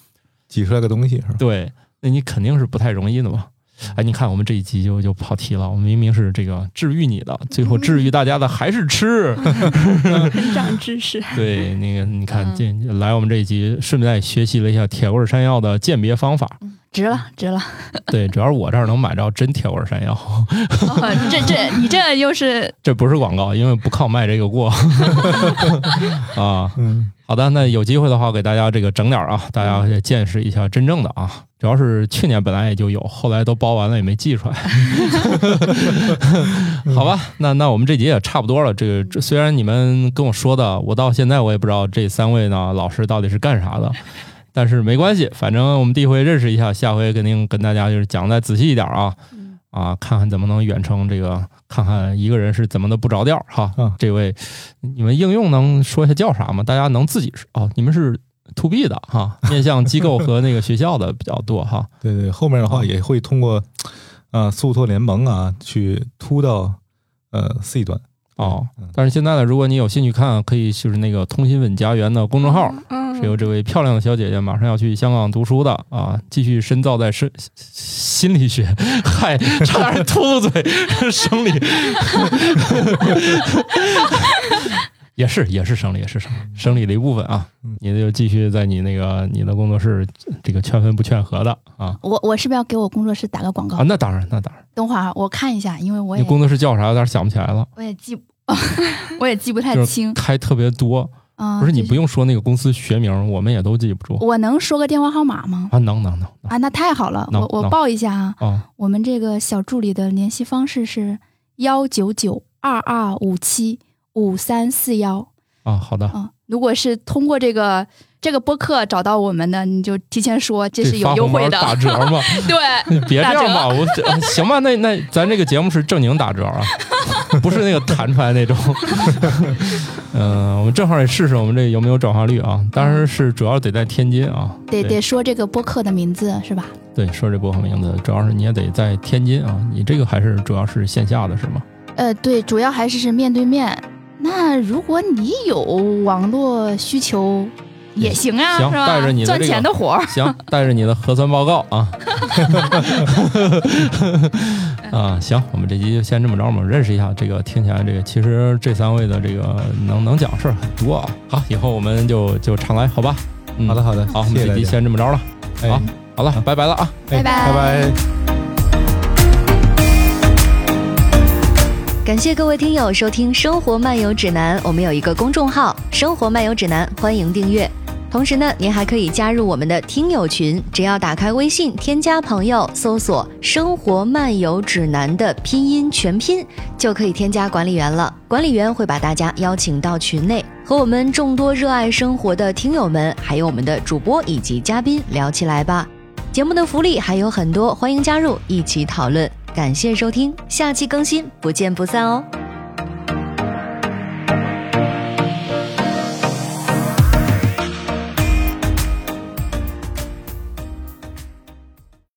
Speaker 2: 挤出来个东西是吧？
Speaker 1: 对，那你肯定是不太容易的嘛。哎，你看我们这一集就就跑题了，我们明明是这个治愈你的，最后治愈大家的还是吃。
Speaker 4: 很长知识。
Speaker 1: 对，那个你看
Speaker 6: 嗯
Speaker 1: 这来我们这一集，顺便学习了一下铁棍山药的鉴别方法。
Speaker 3: 值了，值了。
Speaker 1: 对，主要是我这儿能买着真铁棍山药，
Speaker 3: 哦，这这你这又是
Speaker 1: 这不是广告，因为不靠卖这个过 啊。
Speaker 2: 嗯，
Speaker 1: 好的，那有机会的话，给大家这个整点儿啊，大家也见识一下真正的啊。主要是去年本来也就有，后来都包完了也没寄出来。好吧，那那我们这集也差不多了。这个这虽然你们跟我说的，我到现在我也不知道这三位呢老师到底是干啥的，但是没关系，反正我们第一回认识一下，下回肯定跟大家就是讲的再仔细一点啊。啊，看看怎么能远程这个，看看一个人是怎么的不着调哈。
Speaker 2: 嗯
Speaker 1: 这位，你们应用能说一下叫啥吗？大家能自己哦，你们是 to B 的哈，面向机构和那个学校的比较多哈。
Speaker 2: 对对，后面的话也会通过呃速拓联盟啊去突到呃 C 端。
Speaker 1: 哦
Speaker 2: 嗯，
Speaker 1: 但是现在呢，如果你有兴趣看，可以就是那个通心稳家园的公众号，
Speaker 4: 嗯，
Speaker 1: 是由这位漂亮的小姐姐马上要去香港读书的啊，继续深造在生心理学，嗨，差点吐噜嘴，生理，也是也是生理，也是生理，生理的一部分啊。你就继续在你那个你的工作室，这个劝分不劝和的啊。
Speaker 3: 我我是不是要给我工作室打个广告？
Speaker 1: 啊，那当然，那当然，
Speaker 3: 等会儿我看一下，因为我也
Speaker 1: 你工作室叫啥？有点想不起来了，
Speaker 3: 我也记不，我也记不太清。
Speaker 1: 开特别多，
Speaker 3: 啊，
Speaker 1: 不是你不用说那个公司学名，我们也都记不住。
Speaker 3: 我能说个电话号码吗？
Speaker 1: 啊，能能能能。
Speaker 3: 啊，那太好了，我我报一下啊，
Speaker 1: 啊，
Speaker 3: 我们这个小助理的联系方式是幺九九二二五七五三四幺
Speaker 1: 啊，好的，
Speaker 3: 啊。如果是通过这个这个播客找到我们的，你就提前说，这是有优惠的。
Speaker 1: 打折吗？
Speaker 3: 对，
Speaker 1: 别这样吧，我这行吧，那那咱这个节目是正经打折啊，不是那个弹出来那种。嗯、我们正好也试试我们这有没有转化率啊，当然是主要得在天津啊，
Speaker 3: 得得说这个播客的名字是吧？
Speaker 1: 对，说这播客名字，主要是你也得在天津啊，你这个还是主要是线下的是吗？
Speaker 3: 呃，对，主要还是是面对面。那如果你有网络需求也行啊，
Speaker 1: 行
Speaker 3: 是吧？
Speaker 1: 带着你的这个
Speaker 3: 钱的活儿。
Speaker 1: 行，带着你的核酸报告啊。啊，行，我们这集就先这么着，嘛认识一下这个，听起来这个其实这三位的这个能能讲事儿很多啊。好，以后我们就就常来，好吧？嗯
Speaker 2: 好的，好的，
Speaker 1: 好，我们这集
Speaker 2: 谢谢大家。
Speaker 1: 先这么着了。
Speaker 2: 哎
Speaker 1: 好好了，拜拜了啊。
Speaker 2: 哎
Speaker 3: 拜拜
Speaker 2: 拜拜。
Speaker 5: 感谢各位听友收听《生活漫游指南》，我们有一个公众号《生活漫游指南》，欢迎订阅。同时呢，您还可以加入我们的听友群，只要打开微信添加朋友，搜索“生活漫游指南”的拼音全拼，就可以添加管理员了。管理员会把大家邀请到群内，和我们众多热爱生活的听友们，还有我们的主播以及嘉宾聊起来吧。节目的福利还有很多，欢迎加入一起讨论。感谢收听，下期更新，不见不散哦。